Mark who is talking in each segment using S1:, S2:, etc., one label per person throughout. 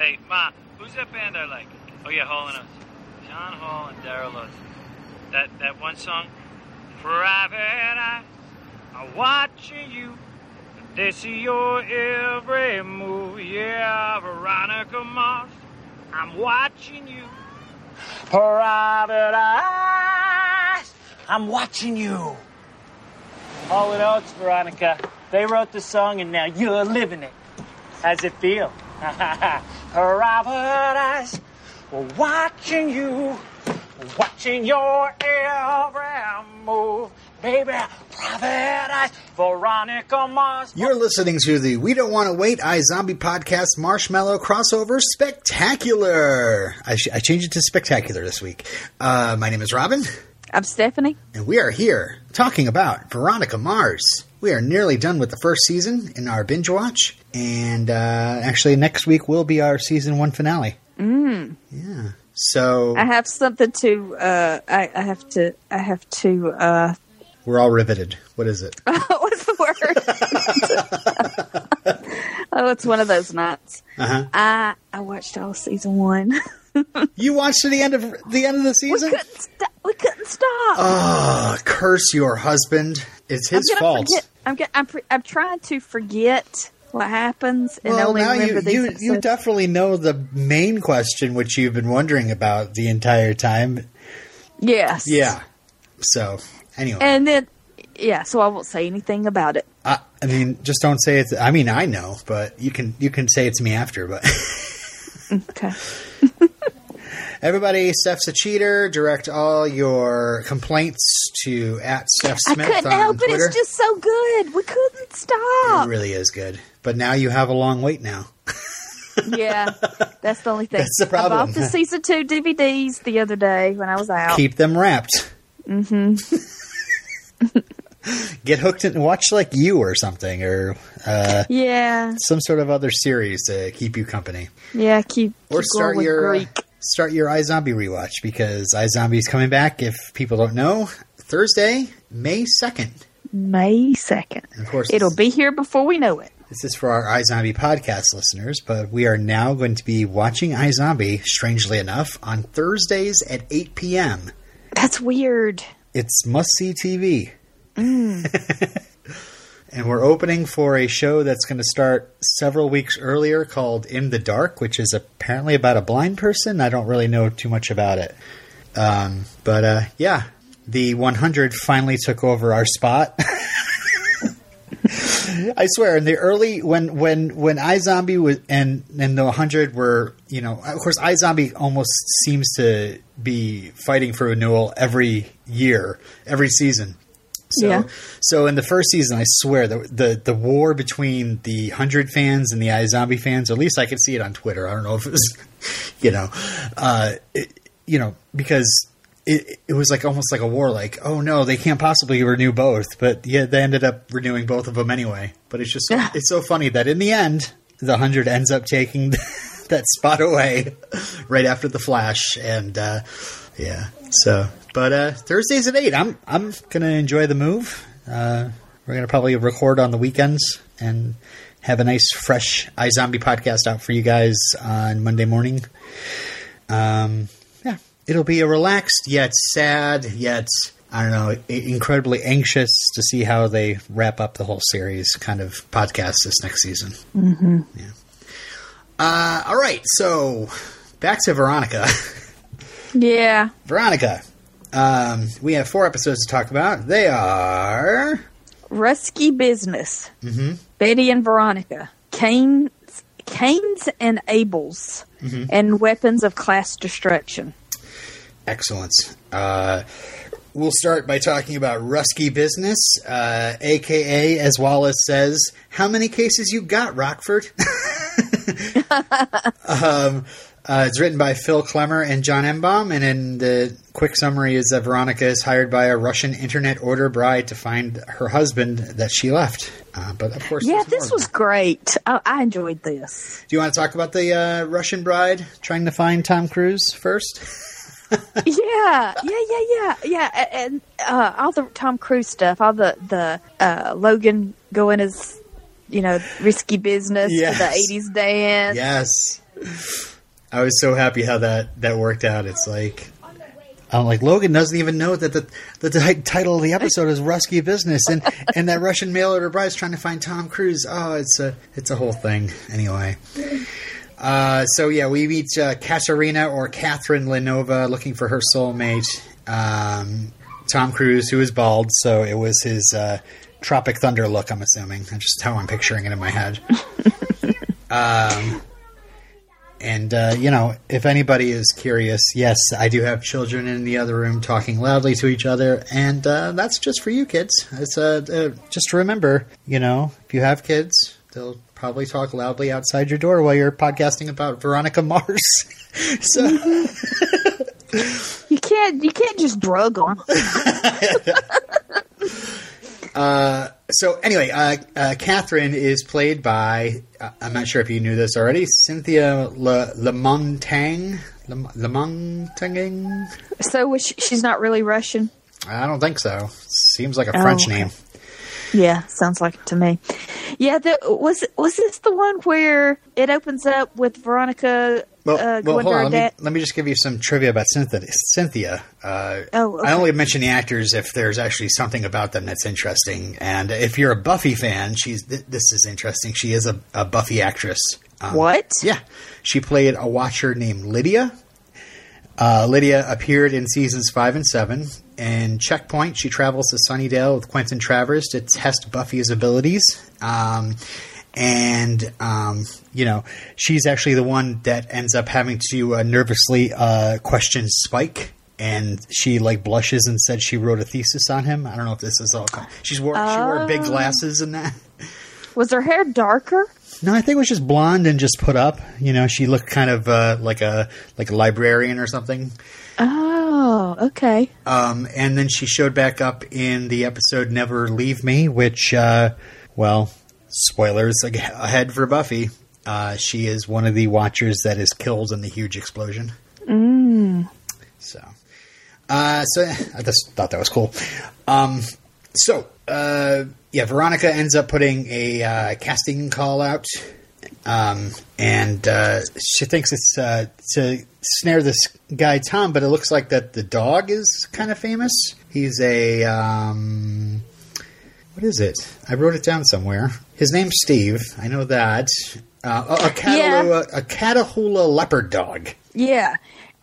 S1: Hey, Ma, who's that band I like? Oh yeah, Hall and Oates. John Hall and Daryl Oates. That that one song, Private Eye, I'm watching you. They see your every move. Yeah, Veronica Mars, I'm watching you. Private eyes, I'm watching you. Hall and Oates, Veronica. They wrote the song and now you're living it. How's it feel? Private eyes, we're watching you, watching your every move. Baby, private eyes, Veronica Mars.
S2: You're listening to the We Don't Want to Wait iZombie Podcast Marshmallow Crossover Spectacular. I, sh- I changed it to Spectacular this week. Uh, my name is Robin,
S3: I'm Stephanie.
S2: and we are here talking about Veronica Mars. We are nearly done with the first season in our binge watch, and uh, actually, next week will be our season one finale. Mm. Yeah. So
S3: I have something to. Uh, I, I have to. I have to. Uh,
S2: we're all riveted. What is it?
S3: what's the word? oh, it's one of those nights.
S2: Uh-huh.
S3: I I watched all season one.
S2: You watched to the end of the end of the season.
S3: we couldn't stop. We couldn't stop.
S2: Oh, curse your husband! It's his
S3: I'm
S2: fault.
S3: Forget, I'm. Get, I'm. I'm trying to forget what happens and
S2: Well,
S3: only
S2: now
S3: remember
S2: you
S3: these
S2: you,
S3: episodes.
S2: you definitely know the main question which you've been wondering about the entire time.
S3: yes.
S2: Yeah. So anyway,
S3: And then, yeah. So I won't say anything about it.
S2: I, I mean, just don't say it. I mean, I know, but you can you can say it to me after. But
S3: Okay.
S2: everybody, Steph's a cheater. Direct all your complaints to at Steph Smith.
S3: I couldn't
S2: on
S3: help it. It's just so good. We couldn't stop.
S2: it really is good. But now you have a long wait now.
S3: Yeah, that's the only thing.
S2: That's the problem.
S3: I bought the season two DVDs the other day when I was out.
S2: Keep them wrapped. Mm-hmm. Get hooked and watch like you or something, or uh,
S3: yeah,
S2: some sort of other series to keep you company.
S3: yeah. Keep
S2: Or
S3: keep
S2: start
S3: going
S2: your
S3: Greek.
S2: start your iZombie rewatch because iZombie's coming back. If people don't know, Thursday, May second.
S3: May second.
S2: Of course,
S3: It'll be here before we know it.
S2: This is for our iZombie podcast listeners, but we are now going to be watching iZombie. Strangely enough, on Thursdays at eight p.m.
S3: That's weird.
S2: It's must see TV. and we're opening for a show that's going to start several weeks earlier called In the Dark, which is apparently about a blind person. I don't really know too much about it. Um, but uh, yeah, the 100 finally took over our spot. I swear, in the early when when when iZombie was and and the 100 were you know of course iZombie almost seems to be fighting for renewal every year, every season. So,
S3: Yeah.
S2: so in the first season, I swear the the the war between the hundred fans and the iZombie fans, or at least I could see it on Twitter. I don't know if it was, you know, uh, it, you know, because it it was like almost like a war. Like, oh no, they can't possibly renew both, but yeah, they ended up renewing both of them anyway. But it's just so, it's so funny that in the end, the hundred ends up taking that spot away right after the Flash, and uh, yeah, so. But uh, Thursdays at eight, I'm I'm gonna enjoy the move. Uh, we're gonna probably record on the weekends and have a nice fresh iZombie podcast out for you guys on Monday morning. Um, yeah, it'll be a relaxed yet sad yet I don't know incredibly anxious to see how they wrap up the whole series kind of podcast this next season. Mm-hmm. Yeah. Uh, all right, so back to Veronica.
S3: Yeah.
S2: Veronica. Um, we have four episodes to talk about. They are
S3: Ruskie business. Mm-hmm. Betty and Veronica. Kanes, Kanes and Abels.
S2: Mm-hmm.
S3: And weapons of class destruction.
S2: Excellent. Uh, we'll start by talking about Ruskie Business, uh, aka, as Wallace says, "How many cases you got, Rockford?" um, uh, it's written by Phil Klemmer and John Enbom, and in the quick summary is that Veronica is hired by a Russian internet order bride to find her husband that she left. Uh, but of course,
S3: Yeah, this was great. I, I enjoyed this.
S2: Do you want to talk about the uh, Russian bride trying to find Tom Cruise first?
S3: Yeah, yeah, yeah, yeah, yeah. And uh, all the Tom Cruise stuff, all the the uh, Logan going as you know risky business
S2: Yes.
S3: the '80s dance.
S2: yes. I was so happy how that that worked out. It's like. I'm like Logan doesn't even know that the the ti- title of the episode is "Ruskie Business" and and that Russian mail order bride's trying to find Tom Cruise. Oh, it's a it's a whole thing. Anyway, uh, so yeah, we meet uh, Katerina or Catherine Lenova looking for her soulmate. Um, Tom Cruise, who is bald, so it was his uh, Tropic Thunder look. I'm assuming. That's just how I'm picturing it in my head. um, and uh, you know, if anybody is curious, yes, I do have children in the other room talking loudly to each other, and uh, that's just for you kids. It's uh, uh, just remember, you know, if you have kids, they'll probably talk loudly outside your door while you're podcasting about Veronica Mars. so.
S3: You can't you can't just drug them.
S2: So anyway, uh, uh, Catherine is played by uh, I'm not sure if you knew this already, Cynthia Le Lamontagne. Le, Lamontagne.
S3: So she, she's not really Russian.
S2: I don't think so. Seems like a French
S3: okay.
S2: name.
S3: Yeah, sounds like it to me. Yeah, the, was was this the one where it opens up with Veronica
S2: Well,
S3: uh,
S2: well hold on. Let me, let me just give you some trivia about Cynthia. Cynthia. Uh,
S3: Oh, okay.
S2: I only mention the actors if there's actually something about them that's interesting. And if you're a Buffy fan, she's th- this is interesting. She is a, a Buffy actress. Um,
S3: What?
S2: Yeah, she played a watcher named Lydia. Uh, Lydia appeared in seasons five and seven. In Checkpoint, she travels to Sunnydale with Quentin Travers to test Buffy's abilities. Um, and um, you know, she's actually the one that ends up having to uh, nervously uh, question Spike. And she like blushes and said she wrote a thesis on him. I don't know if this is all. She's wore she wore big
S3: Oh.
S2: glasses and that.
S3: Was her hair darker?
S2: No, I think it was just blonde and just put up. You know, she looked kind of uh, like a like a librarian or something.
S3: Oh, okay.
S2: Um, and then she showed back up in the episode "Never Leave Me," which, uh, well, spoilers ahead for Buffy. Uh, she is one of the Watchers that is killed in the huge explosion. Mm. So, uh, so I just thought that was cool. Um, so, uh, yeah, Veronica ends up putting a uh, casting call out, um, and uh, she thinks it's uh, to snare this guy Tom, but it looks like that the dog is kind of famous. He's a um, what is it? I wrote it down somewhere. His name's Steve. I know that. Uh, a, a, Catahoula, a Catahoula leopard dog.
S3: Yeah.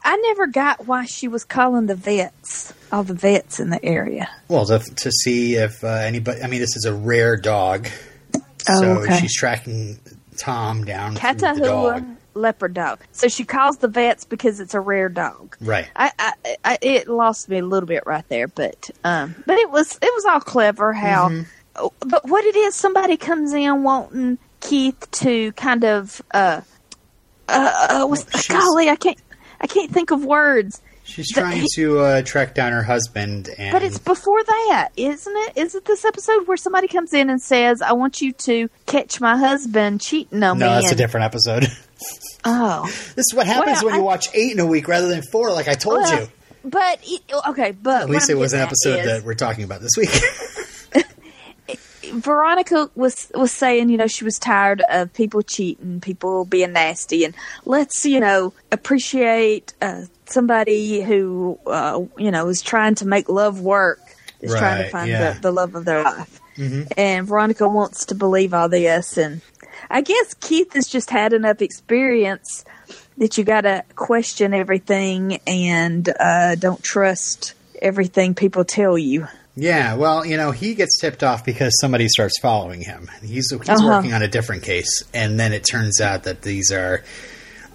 S3: I never got why she was calling the vets, all the vets in the area.
S2: Well, to, to see if uh, anybody. I mean, this is a rare dog,
S3: Oh,
S2: so
S3: okay.
S2: she's tracking Tom down. dog.
S3: Catahoula leopard dog. So she calls the vets because it's a rare dog.
S2: Right.
S3: I, I, I it lost me a little bit right there, but um, but it was it was all clever how.
S2: Mm-hmm.
S3: But what it is, somebody comes in wanting Keith to kind of uh uh, uh was, golly, I can't I can't think of words.
S2: She's
S3: The-
S2: trying
S3: he-
S2: to uh, track down her husband, and
S3: But it's before that, isn't it? Is it this episode where somebody comes in and says, "I want you to catch my husband cheating on
S2: no,
S3: me"?
S2: No, that's a different episode.
S3: Oh,
S2: this is what happens
S3: Well,
S2: when you watch eight in a week rather than four, like I told
S3: Well,
S2: you.
S3: but okay, but
S2: At least it was an episode
S3: is-
S2: that we're talking about this week.
S3: Veronica was was saying, you know, she was tired of people cheating, people being nasty, and let's, you know, appreciate uh, somebody who, uh, you know, is trying to make love work, is trying to find
S2: yeah.
S3: the, the love of their life. And Veronica wants to believe all this, and I guess Keith has just had enough experience that you got to question everything and uh, don't trust everything people tell you.
S2: Yeah, well, you know, he gets tipped off because somebody starts following him. He's he's
S3: Uh-huh.
S2: working on a different case, and then it turns out that these are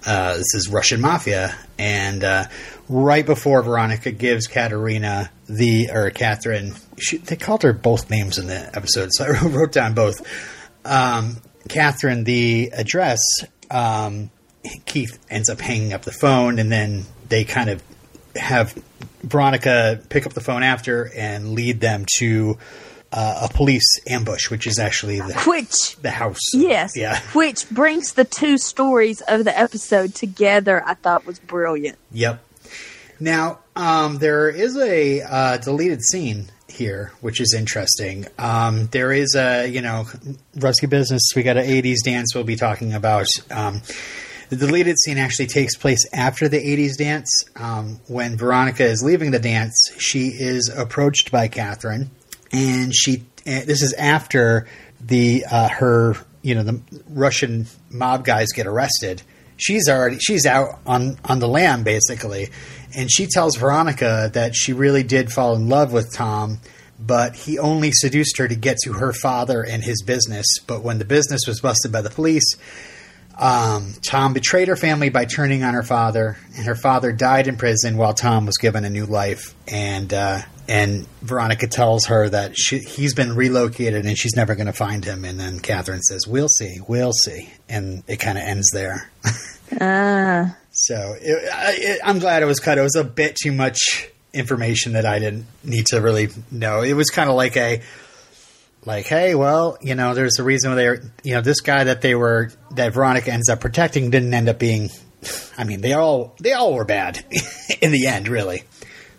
S2: uh, this is Russian mafia, and uh, right before Veronica gives Katerina the or Catherine, she, they called her both names in the episode, so I wrote down both. Um, Catherine the address. Um, Keith ends up hanging up the phone, and then they kind of have Veronica pick up the phone after and lead them to uh, a police ambush, which is actually the,
S3: Which
S2: the house.
S3: Yes.
S2: Yeah.
S3: Which brings the two stories of the episode together, I thought was brilliant.
S2: Yep. Now, um, there is a uh, deleted scene here, which is interesting. Um, there is a, you know, Ruskie Business, we got an 80s dance we'll be talking about. Um, The deleted scene actually takes place after the 80s dance. Um, when Veronica is leaving the dance, she is approached by Catherine, and she. And this is after the uh, her you know the Russian mob guys get arrested. She's already she's out on on the lam basically, and she tells Veronica that she really did fall in love with Tom, but he only seduced her to get to her father and his business. But when the business was busted by the police, um, Tom betrayed her family by turning on her father, and her father died in prison while Tom was given a new life. And uh, and Veronica tells her that she, he's been relocated and she's never going to find him. And then Catherine says, "We'll see, we'll see," and it kind of ends there.
S3: Ah.
S2: So it, I, it, I'm glad it was cut. It was a bit too much information that I didn't need to really know. It was kind of like a like, hey, well, you know, there's a reason why they are, you know, this guy that they were that Veronica ends up protecting didn't end up being. I mean, they all they all were bad in the end, really.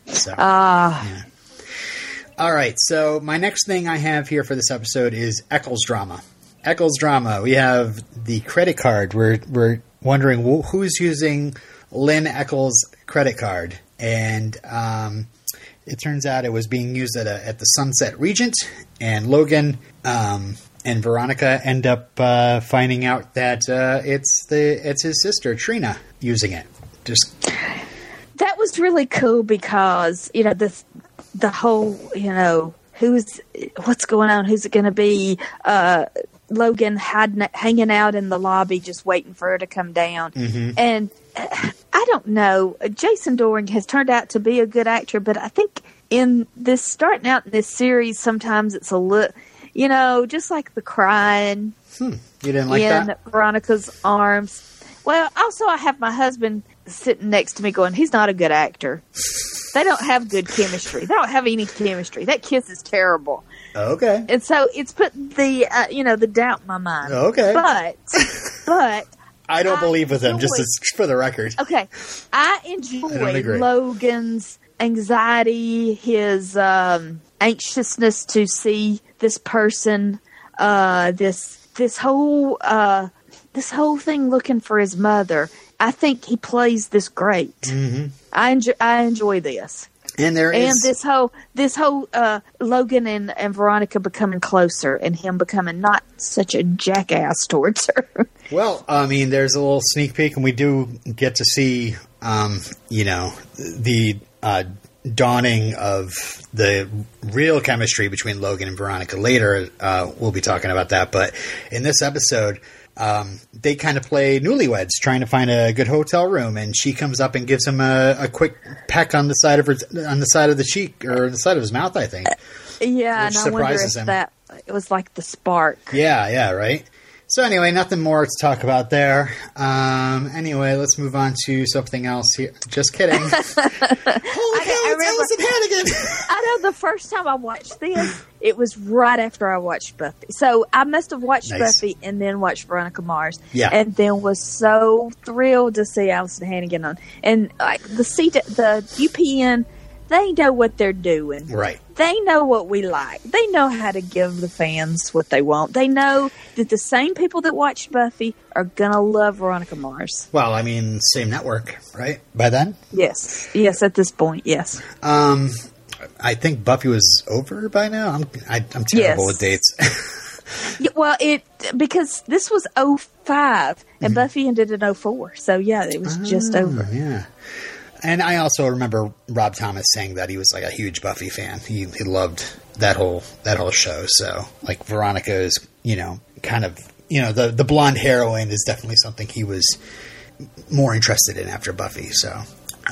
S2: So,
S3: Ah.
S2: yeah. All right, so my next thing I have here for this episode is Eccles drama. Eccles drama. We have the credit card. We're we're wondering wh- who's using Lynn Eccles' credit card, and um, it turns out it was being used at a, at the Sunset Regent, and Logan um, and Veronica end up uh, finding out that uh, it's the it's his sister Trina using it. Just
S3: that was really cool because you know the the whole you know who's what's going on who's it going to be? Uh logan had hanging out in the lobby just waiting for her to come down. And uh, i don't know jason dohring has turned out to be a good actor but i think in this starting out in this series sometimes it's a little you know just like the crying
S2: you didn't like
S3: in
S2: that.
S3: Veronica's arms. Well, also I have my husband sitting next to me going, he's not a good actor. They don't have good chemistry. They don't have any chemistry. That kiss is terrible.
S2: Okay.
S3: And so it's put the, uh, you know, the doubt in my mind.
S2: Okay.
S3: But, but,
S2: I don't
S3: I
S2: believe with him, just as, for the record.
S3: okay. I
S2: I
S3: enjoy
S2: agree.
S3: Logan's anxiety, his, um, anxiousness to see this person, uh, this, this whole, uh, this whole thing looking for his mother. I think he plays this great.
S2: Mm-hmm.
S3: I enjoy, I enjoy this.
S2: And there is
S3: and this whole this whole uh, Logan and, and Veronica becoming closer and him becoming not such a jackass towards her.
S2: well, I mean, there's a little sneak peek, and we do get to see, um, you know, the uh, dawning of the real chemistry between Logan and Veronica. Later, uh, we'll be talking about that, but in this episode. Um, they kind of play newlyweds, trying to find a good hotel room, and she comes up and gives him a, a quick peck on the side of her, on the side of the cheek or the side of his mouth, I think.
S3: yeah,
S2: Which
S3: and I wonder if
S2: surprises him.
S3: that it was like the spark.
S2: Yeah, yeah, right. So anyway, nothing more to talk about there. Um, anyway, let's move on to something else here. Just kidding. Holy cow,
S3: I
S2: it's
S3: remember-
S2: Alyson Hannigan!
S3: I know the first time I watched this, it was right after I watched Buffy. So I must have watched
S2: Nice.
S3: Buffy and then watched Veronica Mars.
S2: Yeah.
S3: And then was so thrilled to see Alyson Hannigan on. And like the C the UPN, they know what they're doing.
S2: right.
S3: They know what we like. They know how to give the fans what they want. They know that the same people that watched Buffy are gonna love Veronica Mars.
S2: Well, I mean, same network, right? By then,
S3: Yes. Yes, at this point, yes.
S2: um, I think Buffy was over by now. I'm I, I'm terrible
S3: Yes.
S2: with dates.
S3: Yeah, well, it because this was 5 and Buffy ended in 04. So yeah, it was just over.
S2: yeah. And I also remember Rob Thomas saying that he was like a huge Buffy fan. He he loved that whole that whole show. So like Veronica is, you know, kind of you know the the blonde heroine is definitely something he was more interested in after Buffy. So.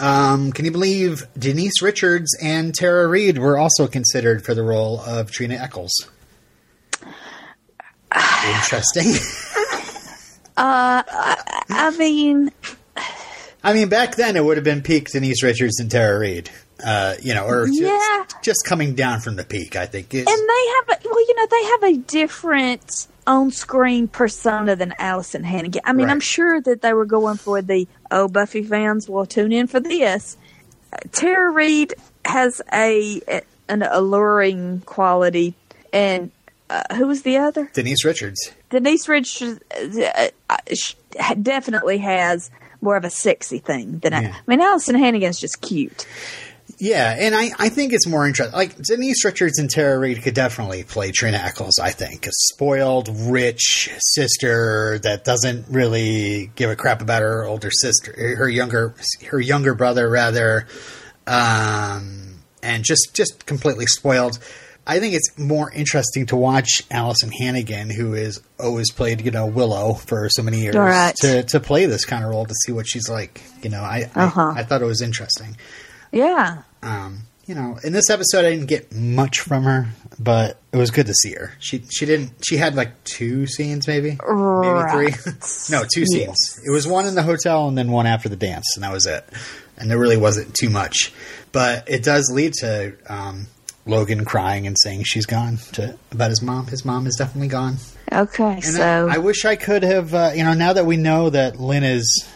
S2: Um, can you believe Denise Richards and Tara Reid were also considered for the role of Trina Eccles? Interesting.
S3: I mean,
S2: I mean, back then it would have been peak Denise Richards and Tara Reid. Uh, you know, or just,
S3: Yeah.
S2: just coming down from the peak. I think is
S3: and they have a, well, you know, they have a different on-screen persona than Alyson Hannigan. I mean,
S2: Right.
S3: I'm sure that they were going for the oh Buffy fans will tune in for this. Uh, Tara Reid has a an alluring quality, and uh, who was the other?
S2: Denise Richards.
S3: Denise Richards uh, uh, definitely has more of a sexy thing than I.
S2: Yeah.
S3: I mean, Alyson Hannigan's just cute.
S2: Yeah, and I, I think it's more interesting. Like Denise Richards and Tara Reid could definitely play Trina Eccles. I think a spoiled, rich sister that doesn't really give a crap about her older sister, her younger, her younger brother rather, um, and just just completely spoiled. I think it's more interesting to watch Alyson Hannigan, who has always played, you know, Willow for so many years,
S3: Right.
S2: to to play this kind of role to see what she's like. You know, I
S3: Uh-huh.
S2: I, I thought it was interesting.
S3: Yeah.
S2: Um, you know, in this episode, I didn't get much from her, but it was good to see her. She she didn't. She had like two scenes, maybe,
S3: Right.
S2: maybe three. no, two scenes.
S3: Yes.
S2: It was one in the hotel and then one after the dance, and that was it. And there really wasn't too much, but it does lead to um, Logan crying and saying she's gone to about his mom. His mom is definitely gone.
S3: Okay.
S2: And
S3: so
S2: I, I wish I could have, uh, you know, now that we know that Lynn is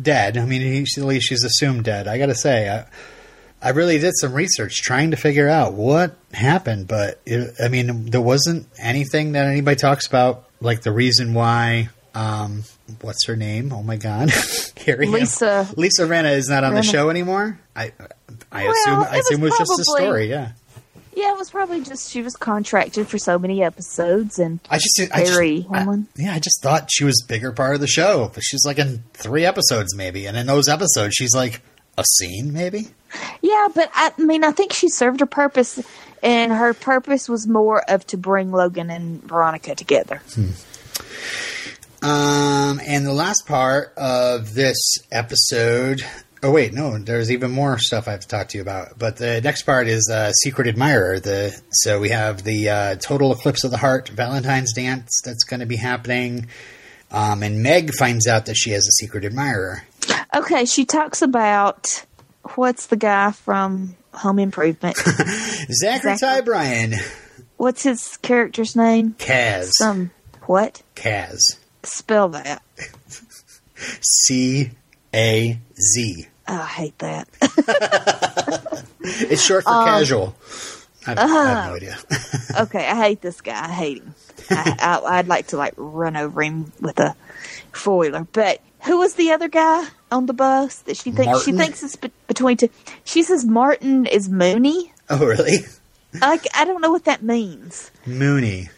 S2: dead, I mean, he, at least she's assumed dead. I got to say, I, I really did some research trying to figure out what happened, but it, I mean, there wasn't anything that anybody talks about, like the reason why. Um, what's her name? Oh my God,
S3: Lisa-
S2: Lisa Rinna is not on the show anymore. I I
S3: Well,
S2: assume
S3: it
S2: I assume it was
S3: was
S2: just a story. Yeah,
S3: yeah, it was probably just she was contracted for so many episodes and
S2: I just, I just I- yeah, I just thought she was bigger part of the show, but she's like in three episodes maybe, and in those episodes she's like a scene maybe.
S3: Yeah, but I mean, I think she served her purpose, and her purpose was more of to bring Logan and Veronica together.
S2: Um, and the last part of this episode. Oh wait, no, there's even more stuff I have to talk to you about. But the next part is uh, Secret Admirer. The so we have the uh, Total Eclipse of the Heart Valentine's Dance that's going to be happening. Um, and Meg finds out that she has a secret admirer.
S3: Okay, she talks about what's the guy from Home Improvement?
S2: Zachary
S3: Zachary.
S2: Ty Bryan.
S3: what's his character's name?
S2: Kaz.
S3: Some what?
S2: Kaz.
S3: Spell that.
S2: C A Z.
S3: Oh, I hate that.
S2: It's short for
S3: Um,
S2: casual. I have, I
S3: uh-huh.
S2: have no idea.
S3: okay, I hate this guy. I hate him. I, I, I'd like to like run over him with a foiler. But who was the other guy on the bus that she thinks she thinks is be- between two? She says Martin is Mooney.
S2: oh, really?
S3: Like I don't know what that means.
S2: Mooney.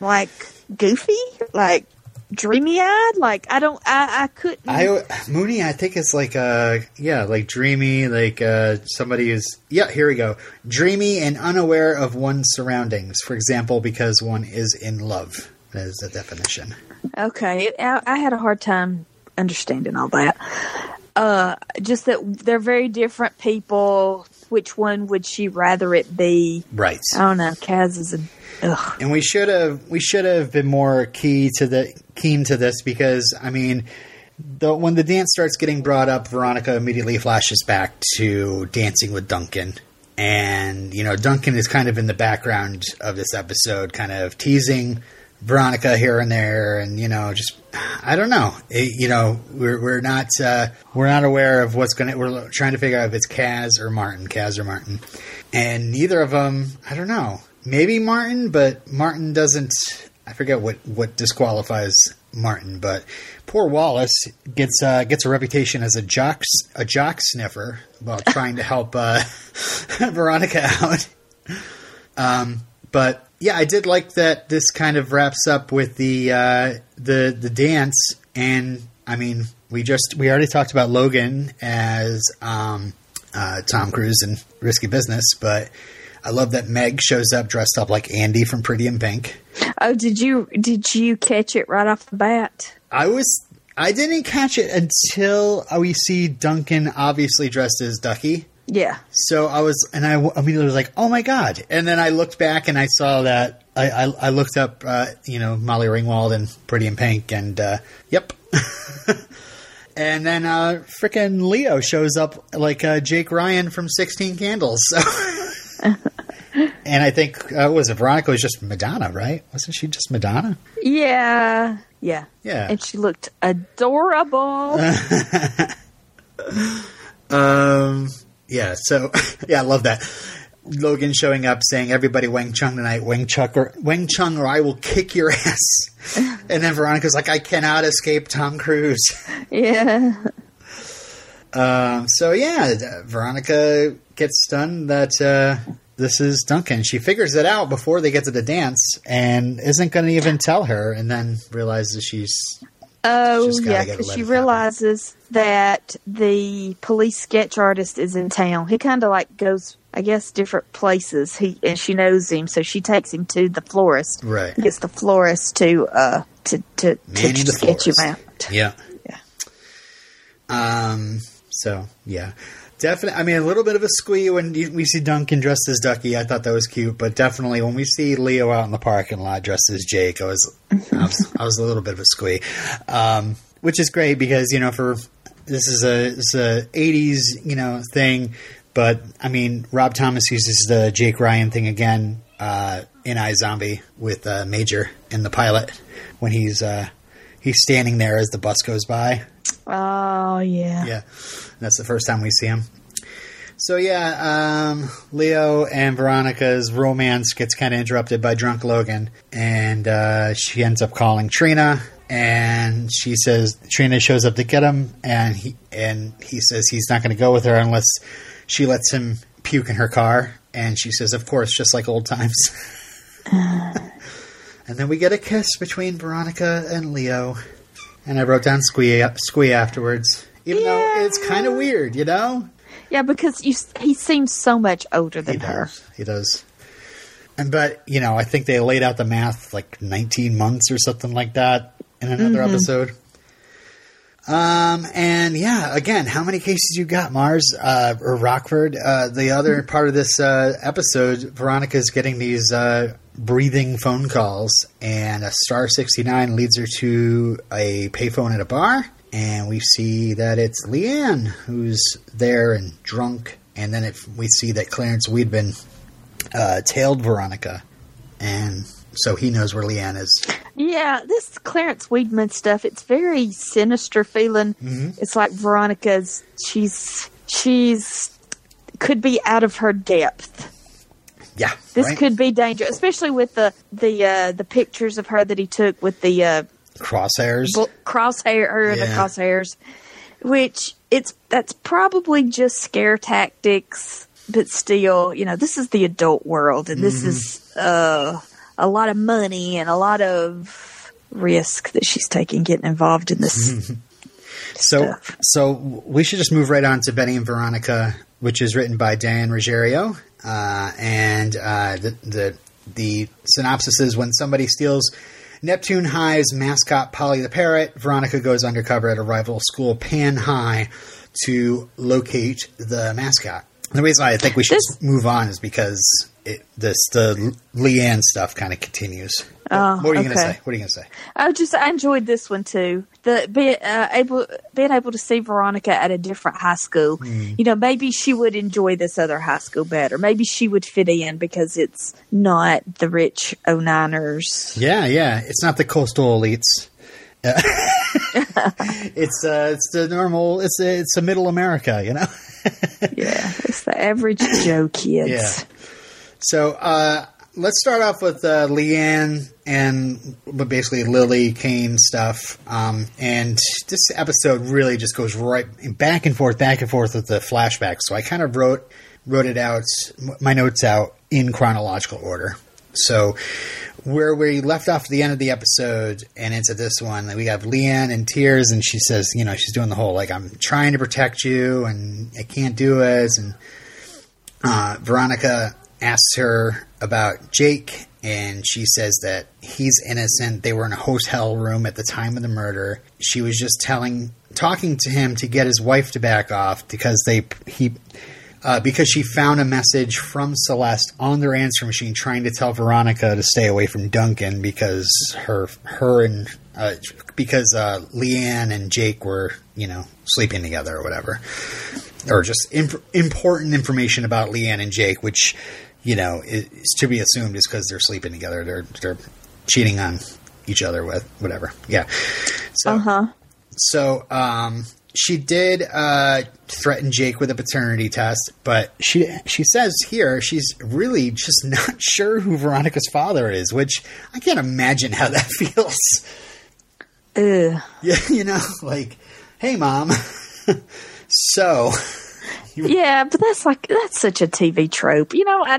S3: Like goofy, like dreamy eyed. Like I don't. I I couldn't.
S2: I Mooney, I think it's like uh yeah, like dreamy, like uh somebody is yeah, here we go. Dreamy and unaware of one's surroundings. For example, because one is in love. That is the definition.
S3: Okay, I, I had a hard time understanding all that. Uh, just that they're very different people. Which one would she rather it be?
S2: Right.
S3: I don't know. Kaz is a. Ugh.
S2: and we should have we should have been more key to the keen to this because I mean the, when the dance starts getting brought up, Veronica immediately flashes back to dancing with Duncan. And, you know, Duncan is kind of in the background of this episode, kind of teasing Veronica here and there. And, you know, just, I don't know. It- you know, we're, we're not, uh, we're not aware of what's going to, we're trying to figure out if it's Kaz or Martin, Kaz or Martin. And neither of them, I don't know. Maybe Martin, but Martin doesn't, I forget what, what disqualifies Martin, but poor Wallace gets uh, gets a reputation as a jock a jock sniffer while trying to help uh, Veronica out. Um, but yeah, I did like that. This kind of wraps up with the uh, the the dance, and I mean, we just we already talked about Logan as um, uh, Tom Cruise in Risky Business, but I love that Meg shows up dressed up like Andie from Pretty in Pink.
S3: Oh, did you did you catch it right off the bat?
S2: I was I didn't catch it until we see Duncan obviously dressed as Ducky.
S3: Yeah.
S2: So I was, and I immediately was like, "Oh my god!" And then I looked back and I saw that I, I, I looked up, uh, you know, Molly Ringwald and Pretty in Pink, and uh, yep. and then uh, frickin' Leo shows up like uh, Jake Ryan from Sixteen Candles. So. and I think uh, was it Veronica was just Madonna, right? Wasn't she just Madonna?
S3: Yeah. Yeah.
S2: Yeah.
S3: And she looked adorable.
S2: Um, yeah, so yeah, I love that. Logan showing up saying, "Everybody Wang Chung tonight, Wang Chung or Wang Chung, or I will kick your ass." and then Veronica's like, "I cannot escape Tom Cruise."
S3: Yeah.
S2: Um, so yeah, Veronica gets stunned that uh, this is Duncan. She figures it out before they get to the dance and isn't going to even tell her, and then realizes she's
S3: Oh,
S2: She's
S3: yeah, because she realizes that the police sketch artist is in town. He kind of like goes, I guess, different places. He and she knows him, so she takes him to the florist.
S2: right.
S3: Gets the florist to uh to to, to
S2: the
S3: sketch him out.
S2: Yeah.
S3: Yeah.
S2: Um. So yeah, definitely. I mean, a little bit of a squee when you, we see Duncan dressed as Ducky. I thought that was cute, but definitely when we see Leo out in the parking lot dressed as Jake, I was, I was, I was a little bit of a squee. Um, which is great because you know for this is a it's a '80s you know thing, but I mean Rob Thomas uses the Jake Ryan thing again uh, in iZombie with uh, Major in the pilot when he's uh, he's standing there as the bus goes by.
S3: Oh yeah.
S2: Yeah, that's the first time we see him. So yeah, um, Leo and Veronica's romance gets kind of interrupted by drunk Logan, and uh, she ends up calling Trina, and she says Trina shows up to get him, and he and he says he's not going to go with her unless she lets him puke in her car, and she says, "Of course, just like old times." and then we get a kiss between Veronica and Leo, and I wrote down squee squee afterwards, even though it's kind of weird, you know.
S3: Yeah, because you he seems so much older than
S2: He
S3: her.
S2: does. He does. And but you know, I think they laid out the math like 19 months or something like that in another
S3: Mm-hmm.
S2: episode. Um and yeah, again, how many cases you got, Mars uh, or Rockford? Uh, the other part of this uh, episode, Veronica's getting these uh, breathing phone calls, and a star 69 leads her to a payphone at a bar, and we see that it's Leanne who's there and drunk, and then it, we see that Clarence Wiedman uh, tailed Veronica, and so he knows where Leanne is.
S3: Yeah, this Clarence Wiedman stuff, it's very sinister feeling.
S2: Mm-hmm.
S3: It's like Veronica's she's she's could be out of her depth.
S2: Yeah,
S3: This
S2: right?
S3: could be dangerous, especially with the the uh, the pictures of her that he took with the uh,
S2: crosshairs.
S3: bl- crosshair her and the crosshairs, which it's that's probably just scare tactics, but still, you know, this is the adult world, and this is uh, a lot of money and a lot of risk that she's taking getting involved in this.
S2: So,
S3: stuff.
S2: so we should just move right on to Betty and Veronica, which is written by Diane Ruggiero, uh, and uh, the, the the synopsis is when somebody steals Neptune High's mascot Polly the parrot, Veronica goes undercover at a rival school, Pan High, to locate the mascot. The reason I think we should
S3: This-
S2: move on is because it, this the Leanne stuff kind of continues.
S3: Oh,
S2: what are you going to say? What are you going to say?
S3: I just I enjoyed this one too. The be, uh, able being able to see Veronica at a different high school. You know, maybe she would enjoy this other high school better. Maybe she would fit in because it's not the rich 09ers.
S2: Yeah, yeah. It's not the coastal elites. It's uh, it's the normal. It's it's a middle America, you know.
S3: Yeah, it's the average Joe kids.
S2: Yeah. So uh, let's start off with uh, Leanne and basically Lily Kane stuff. Um, and this episode really just goes right back and forth, back and forth with the flashbacks. So I kind of wrote wrote it out, my notes out in chronological order. So where we left off at the end of the episode and into this one, we have Leanne in tears, and she says, you know, she's doing the whole like I'm trying to protect you, and I can't do it, and uh, Veronica asks her about Jake, and she says that he's innocent. They were in a hotel room at the time of the murder. She was just telling, talking to him to get his wife to back off because they he. Uh, because she found a message from Celeste on their answer machine trying to tell Veronica to stay away from Duncan because her her and uh, because uh, Leanne and Jake were you know sleeping together or whatever or just imp- important information about Leanne and Jake, which you know is to be assumed is because they're sleeping together. They're they're cheating on each other with whatever. Yeah. So
S3: Uh huh.
S2: so um, she did uh, threaten Jake with a paternity test, but she she says here she's really just not sure who Veronica's father is, which I can't imagine how that feels.
S3: Ugh.
S2: Yeah, you know, like, hey, mom. so,
S3: Yeah, but that's like that's such a TV trope. You know, I,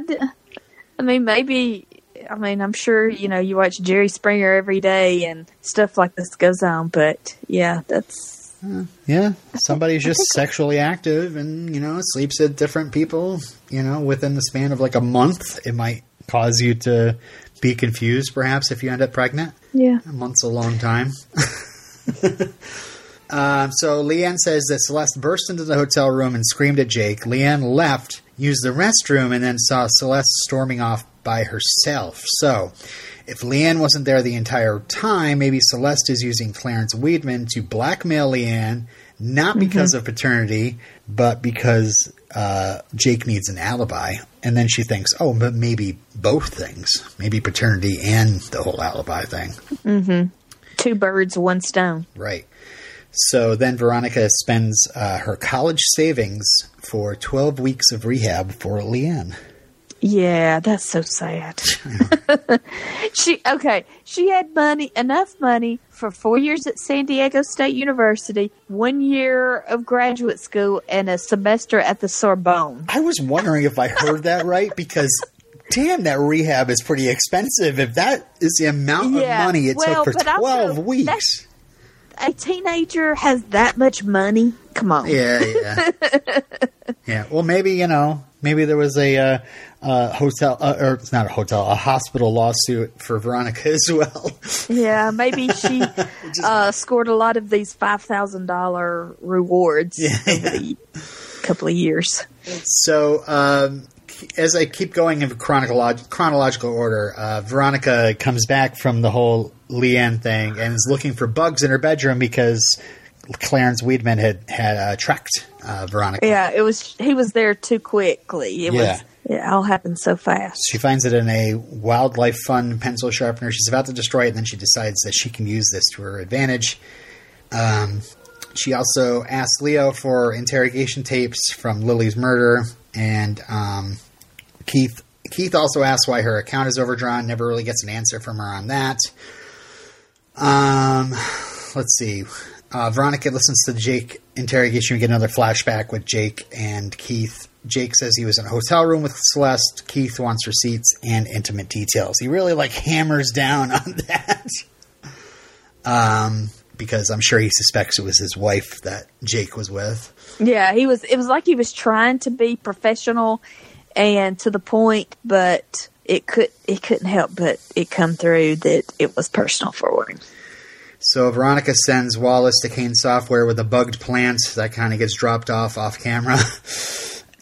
S3: I mean, maybe. I mean, I'm sure you know you watch Jerry Springer every day and stuff like this goes on. But yeah, that's hmm.
S2: yeah, somebody's just sexually active and, you know, sleeps with different people, you know, within the span of like a month. It might cause you to be confused, perhaps, if you end up pregnant.
S3: yeah.
S2: A month's a long time. um, so Leanne says that Celeste burst into the hotel room and screamed at Jake. Leanne left, used the restroom, and then saw Celeste storming off by herself. So, if Leanne wasn't there the entire time, maybe Celeste is using Clarence Wiedman to blackmail Leanne, not because of paternity, but because uh, Jake needs an alibi. And then she thinks, oh, but maybe both things. Maybe paternity and the whole alibi thing. Mm-hmm.
S3: Two birds, one stone.
S2: Right. So then Veronica spends uh, her college savings for 12 weeks of rehab for Leanne.
S3: Yeah, that's so sad. she okay. She had money, enough money for four years at San Diego State University, one year of graduate school, and a semester at the Sorbonne.
S2: I was wondering if I heard that right because, damn, that rehab is pretty expensive. If that is the amount
S3: Yeah,
S2: of money it
S3: well,
S2: took for
S3: but also,
S2: 12 weeks.
S3: A teenager has that much money. Come on.
S2: Yeah, yeah. yeah. Well, maybe, you know, maybe there was a uh, uh, hotel, uh, or it's not a hotel, a hospital lawsuit for Veronica as well.
S3: Yeah, maybe she uh, scored a lot of these five thousand dollar rewards
S2: Yeah.
S3: over the couple of years.
S2: So, um, as I keep going in chronolog- chronological order, uh, Veronica comes back from the whole Leanne thing and is looking for bugs in her bedroom because Clarence Wiedman had had uh, tracked uh, Veronica.
S3: Yeah, it was he was there too quickly. It
S2: Yeah.
S3: was it all happened so fast.
S2: She finds it in a wildlife fun pencil sharpener. She's about to destroy it, and then she decides that she can use this to her advantage. Um, she also asks Leo for interrogation tapes from Lily's murder, and um, Keith. Keith also asks why her account is overdrawn. Never really gets an answer from her on that. Um, let's see. Uh, Veronica listens to Jake interrogation. We get another flashback with Jake and Keith. Jake says he was in a hotel room with Celeste. Keith wants receipts and intimate details. He really like hammers down on that. Um, because I'm sure he suspects it was his wife that Jake was with.
S3: Yeah, he was. It was like he was trying to be professional and to the point, but it could it couldn't help but it come through that it was personal for him.
S2: So Veronica sends Wallace to Kane Software with a bugged plant that kind of gets dropped off off camera.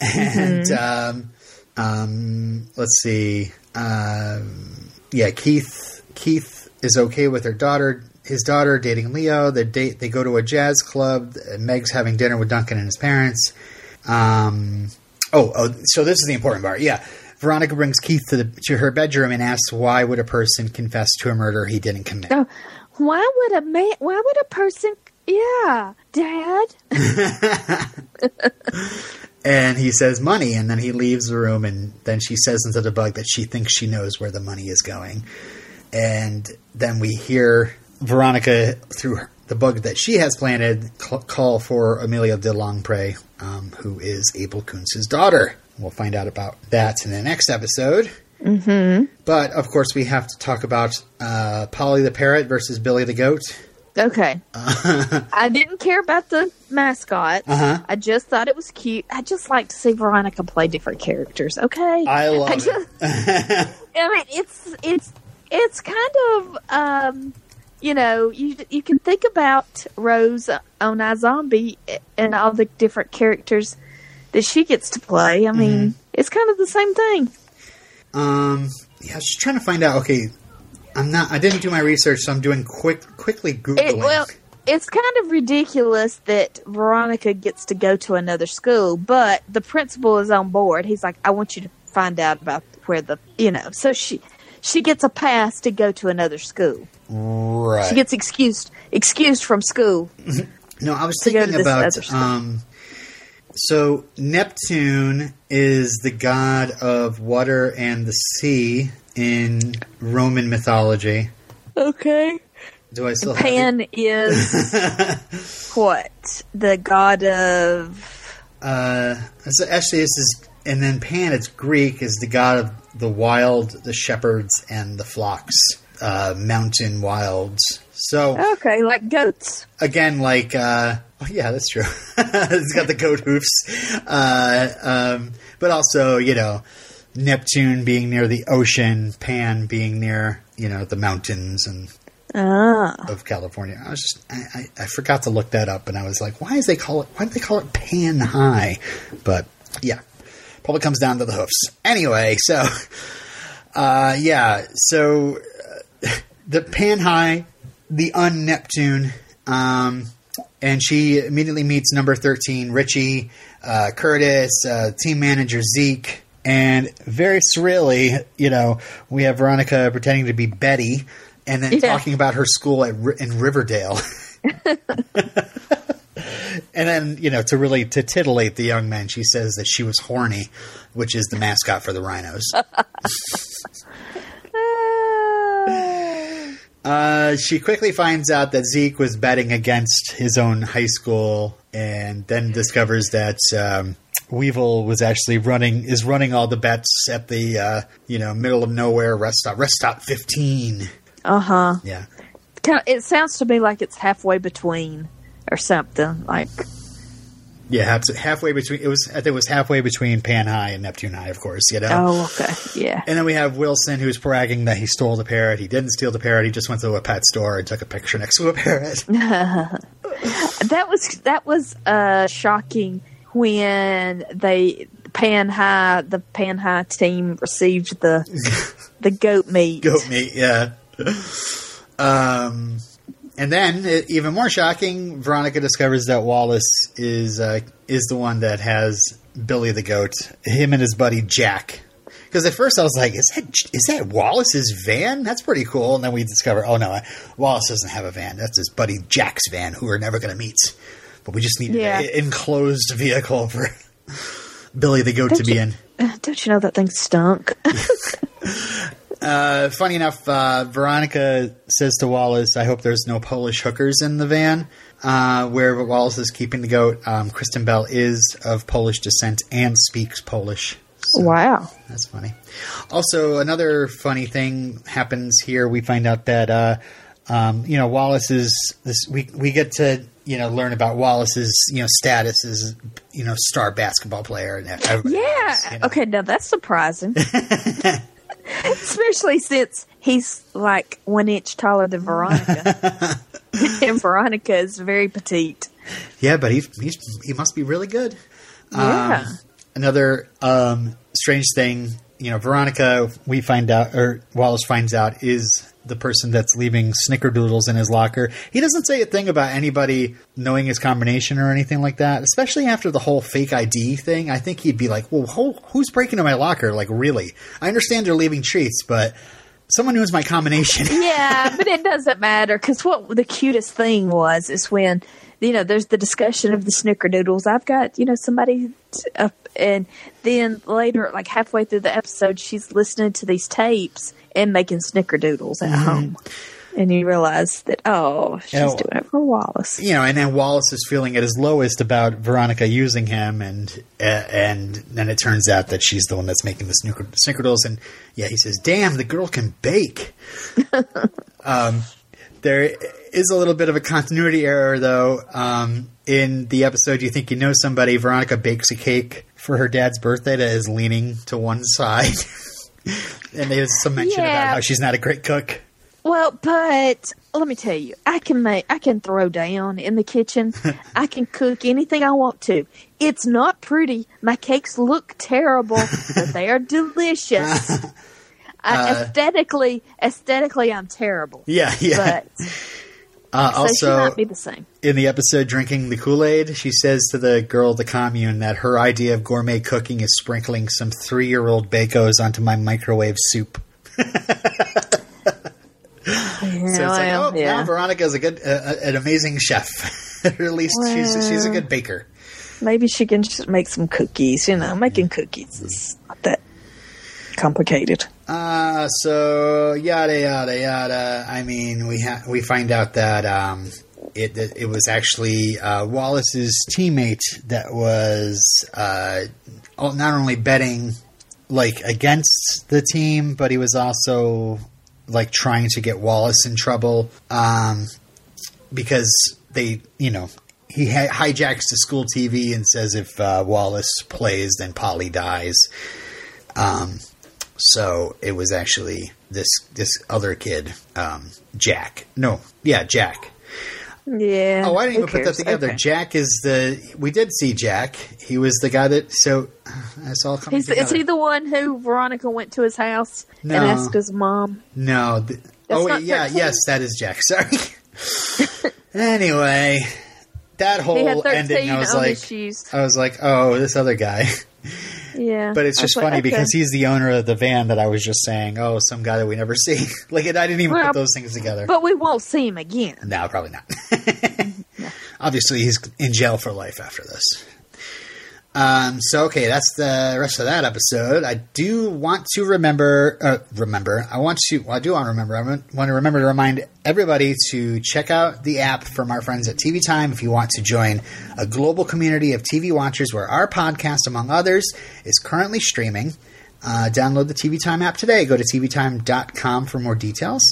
S2: and um, um, let's see, um, yeah, Keith Keith is okay with her daughter, his daughter dating Leo. They date. They go to a jazz club. Meg's having dinner with Duncan and his parents. Um, oh, oh, so this is the important part. Yeah. Veronica brings Keith to, the, to her bedroom and asks why would a person confess to a murder he didn't commit.
S3: Oh, why would a man? Why would a person? Yeah, Dad.
S2: And he says money, and then he leaves the room, and then she says into the bug that she thinks she knows where the money is going. And then we hear Veronica, through her, the bug that she has planted, cl- call for Amelia de Longpre, um, who is Abel Koontz's daughter. We'll find out about that in the next episode. Mm-hmm. But of course, we have to talk about uh, Polly the parrot versus Billy the goat.
S3: Okay. I didn't care about the mascot.
S2: Uh-huh.
S3: I just thought it was cute. I just like to see Veronica play different characters. Okay.
S2: I love
S3: I
S2: it.
S3: just, I mean, it's it's it's kind of um, you know, you you can think about Rose on iZombie and all the different characters that she gets to play. I mean,
S2: Mm-hmm.
S3: it's kind of the same thing.
S2: Um, yeah, I was just trying to find out. Okay, I'm not. I didn't do my research, so I'm doing quick, quickly googling.
S3: It, well, it's kind of ridiculous that Veronica gets to go to another school, but the principal is on board. He's like, "I want you to find out about where the you know." So she she gets a pass to go to another school.
S2: Right.
S3: She gets excused excused from school.
S2: No, I was
S3: To go to
S2: thinking about. Um, so Neptune is the god of water and the sea in Roman mythology.
S3: Okay.
S2: Do I still have
S3: Pan is what? The god of.
S2: Uh, so actually, this is, and then Pan, it's Greek, is the god of the wild, the shepherds, and the flocks, uh, mountain wilds. So
S3: Okay, like goats.
S2: again, like, uh, oh yeah, that's true. it's got the goat hoofs, uh, um, but also, you know, Neptune being near the ocean, Pan being near, you know, the mountains and
S3: Ah.
S2: of California. I was just I, I, I forgot to look that up, and I was like, why is they call it? Why do they call it Pan High? But yeah, probably comes down to the hoofs. Anyway, so uh, yeah, so the Pan High, the un Neptune, um, and she immediately meets number thirteen, Richie, uh, Curtis, uh, team manager Zeke. And very surreally, you know, we have Veronica pretending to be Betty, and then
S3: Yeah.
S2: talking about her school at in Riverdale. and then, you know, to really to titillate the young men, she says that she was horny, which is the mascot for the Rhinos. Uh, she quickly finds out that Zeke was betting against his own high school, and then discovers that um, Weevil was actually running is running all the bets at the uh, you know middle of nowhere rest stop rest stop fifteen.
S3: Uh huh.
S2: Yeah,
S3: It sounds to me like it's halfway between or something. Like,
S2: yeah, halfway between it was I think it was halfway between Pan High and Neptune High, of course. You know.
S3: oh, okay. Yeah.
S2: And then we have Wilson, who's bragging that he stole the parrot. He didn't steal the parrot. He just went to a pet store and took a picture next to a parrot.
S3: That was that was uh shocking when they Pan High the Pan High team received the the goat meat.
S2: goat meat. Yeah. Um, and then, uh, even more shocking, Veronica discovers that Wallace is uh, is the one that has Billy the goat. Him and his buddy Jack. Because at first I was like, "Is that is that Wallace's van? That's pretty cool." And then we discover, "Oh no, Wallace doesn't have a van. That's his buddy Jack's van, who we're never going to meet. But we just need
S3: Yeah.
S2: an enclosed vehicle for Billy the goat to
S3: Don't
S2: be
S3: you-
S2: in."
S3: Uh, Don't you know that thing stunk?
S2: Uh, funny enough, uh, Veronica says to Wallace, "I hope there's no Polish hookers in the van." Uh, where Wallace is keeping the goat, um, Kristen Bell is of Polish descent and speaks Polish. So
S3: wow.
S2: that's funny. Also, another funny thing happens here. We find out that uh, um, you know Wallace is this. We we get to you know learn about Wallace's you know status as you know star basketball player. And
S3: Yeah.
S2: you know.
S3: Okay, now that's surprising. Especially since he's like one inch taller than Veronica. and Veronica is very petite.
S2: Yeah, but he's, he's he must be really good.
S3: Yeah.
S2: Um, another um, strange thing, you know, Veronica, we find out, or Wallace finds out, is the person that's leaving snickerdoodles in his locker. He doesn't say a thing about anybody knowing his combination or anything like that, especially after the whole fake ID thing. I think he'd be like, well, who, who's breaking into my locker? Like, really? I understand they're leaving treats, but someone knows my combination.
S3: yeah, but it doesn't matter because what the cutest thing was is when you know there's the discussion of the snickerdoodles. I've got you know somebody up, and then later, like halfway through the episode, she's listening to these tapes and making snickerdoodles at home, and you realize that oh, she's
S2: Mm-hmm. You know,
S3: doing it for Wallace.
S2: you know, and then Wallace is feeling at his lowest about Veronica using him, and uh, and then it turns out that she's the one that's making the snicker, snickerdoodles, and yeah, he says, "Damn, the girl can bake." um, there is a little bit of a continuity error, though. Um, in the episode, you think you know somebody. Veronica bakes a cake for her dad's birthday that is leaning to one side, and there's some mention about how she's not a great cook.
S3: Well, but let me tell you, I can make, I can throw down in the kitchen. I can cook anything I want to. It's not pretty. My cakes look terrible, but they are delicious. I, aesthetically, aesthetically, I'm terrible.
S2: Yeah, yeah.
S3: But
S2: uh,
S3: so
S2: also,
S3: she might be the same.
S2: in the episode drinking the kool-aid she says to the girl the commune that her idea of gourmet cooking is sprinkling some three-year-old bacos onto my microwave soup
S3: Yeah,
S2: so it's like
S3: well,
S2: oh
S3: yeah.
S2: now veronica's a good uh, an amazing chef or at least she's she's a good baker.
S3: Maybe she can just make some cookies. You know, making cookies is not that complicated.
S2: Uh, so yada yada yada. I mean, we ha- we find out that um, it it was actually uh, Wallace's teammate that was uh, not only betting like against the team, but he was also like trying to get Wallace in trouble um, because they, you know, he hi- hijacks the school TV and says if uh, Wallace plays, then Polly dies. Um, so it was actually this this other kid, um, Jack. No, yeah, Jack.
S3: Yeah.
S2: Oh, I didn't even put that together.
S3: Okay.
S2: Jack is the. We did see Jack. He was the guy that. So that's all coming
S3: He's,
S2: together.
S3: is he the one who Veronica went to his house
S2: No.
S3: and asked his mom?
S2: No. th- oh, wait, yeah,
S3: 13?
S2: yes, that is Jack. Sorry. anyway, that whole ending, I was like. I was like, oh, this other guy.
S3: Yeah,
S2: But it's just
S3: like,
S2: funny
S3: okay.
S2: because he's the owner of the van that I was just saying. Oh, some guy that we never see. like, I didn't even
S3: Well,
S2: put those things together.
S3: But we won't see him again.
S2: No, probably not. Obviously, he's in jail for life after this. Um, so, okay, that's the rest of that episode. I do want to remember, uh, remember, I want to, well, I do want to remember, I want to remember to remind everybody to check out the app from our friends at TV Time if you want to join a global community of TV watchers where our podcast, among others, is currently streaming. Uh, download the TV Time app today. Go to tvtime.com for more details.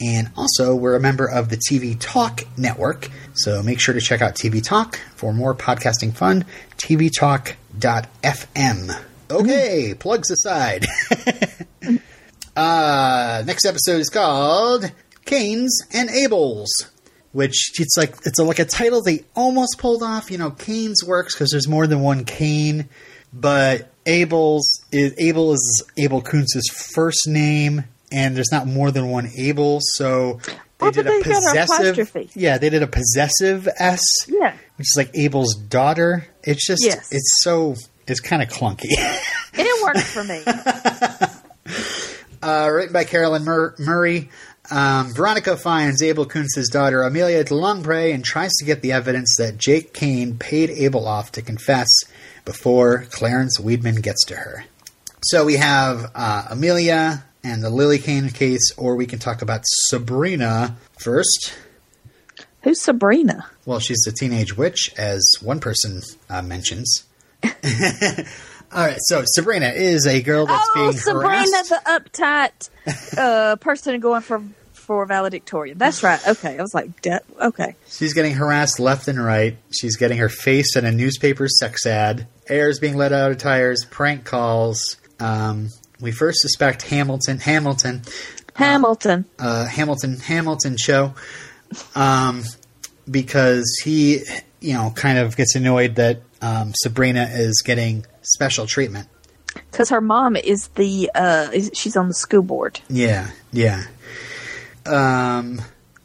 S2: And also, we're a member of the TV Talk Network, so make sure to check out TV Talk for more podcasting fun. tvtalk.fm. Okay, plugs aside. uh, next episode is called Kanes and Abels, which it's like it's a, like a title they almost pulled off. You know, Kanes works because there's more than one Kane, but Abel's is Abel is Abel Koontz's first name, and there's not more than one Abel, so they
S3: Well,
S2: did a possessive. Yeah, they did a possessive S,
S3: Yeah.
S2: which is like Abel's daughter. It's just
S3: Yes.
S2: it's so it's kind of clunky.
S3: It worked for me.
S2: uh, written by Carolyn Mur- Murray. Um, Veronica finds Abel Koontz's daughter Amelia de Longpre and tries to get the evidence that Jake Kane paid Abel off to confess before Clarence Wiedman gets to her. So we have uh, Amelia and the Lily Kane case, or we can talk about Sabrina first.
S3: Who's Sabrina?
S2: Well, she's a teenage witch, as one person uh, mentions. All right, so Sabrina is a girl that's
S3: oh,
S2: being
S3: Sabrina,
S2: harassed.
S3: the uptight uh, person going for for valedictorian. That's right. Okay, I was like, de- okay.
S2: She's getting harassed left and right. She's getting her face in a newspaper sex ad. Air is being let out of tires. Prank calls. Um, we first suspect Hamilton. Hamilton.
S3: Hamilton.
S2: Uh, Hamilton. Hamilton show. Um, because he, you know, kind of gets annoyed that um, Sabrina is getting special treatment.
S3: Because her mom is the uh, is, she's on the school board.
S2: Yeah, yeah. Um,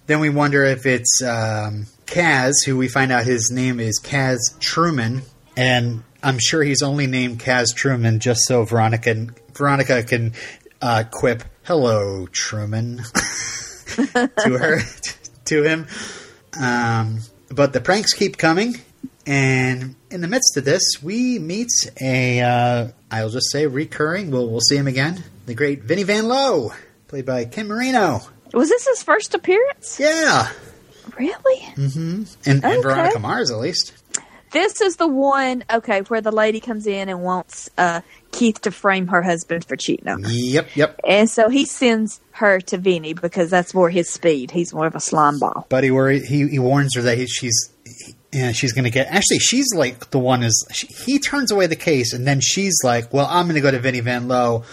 S2: then we wonder if it's um, Kaz, who we find out his name is Kaz Truman, and I'm sure he's only named Kaz Truman just so Veronica Veronica can uh, quip "Hello, Truman" to her to him. Um, but the pranks keep coming, and in the midst of this, we meet a uh, I'll just say recurring. We'll we'll see him again. The great Vinnie Van Lowe, played by Ken Marino.
S3: Was this his first appearance?
S2: Yeah,
S3: Really?
S2: and, and
S3: Okay.
S2: Veronica Mars at least.
S3: This is the one, okay, where the lady comes in and wants uh, Keith to frame her husband for cheating on her.
S2: Yep, yep.
S3: And so he sends her to Vinny because that's more his speed. He's more of a slime ball.
S2: But he worry he, he warns her that he, she's yeah she's gonna get. Actually, she's like the one is she, he turns away the case, and then she's like, "Well, I'm gonna go to Vinnie Van Lowe.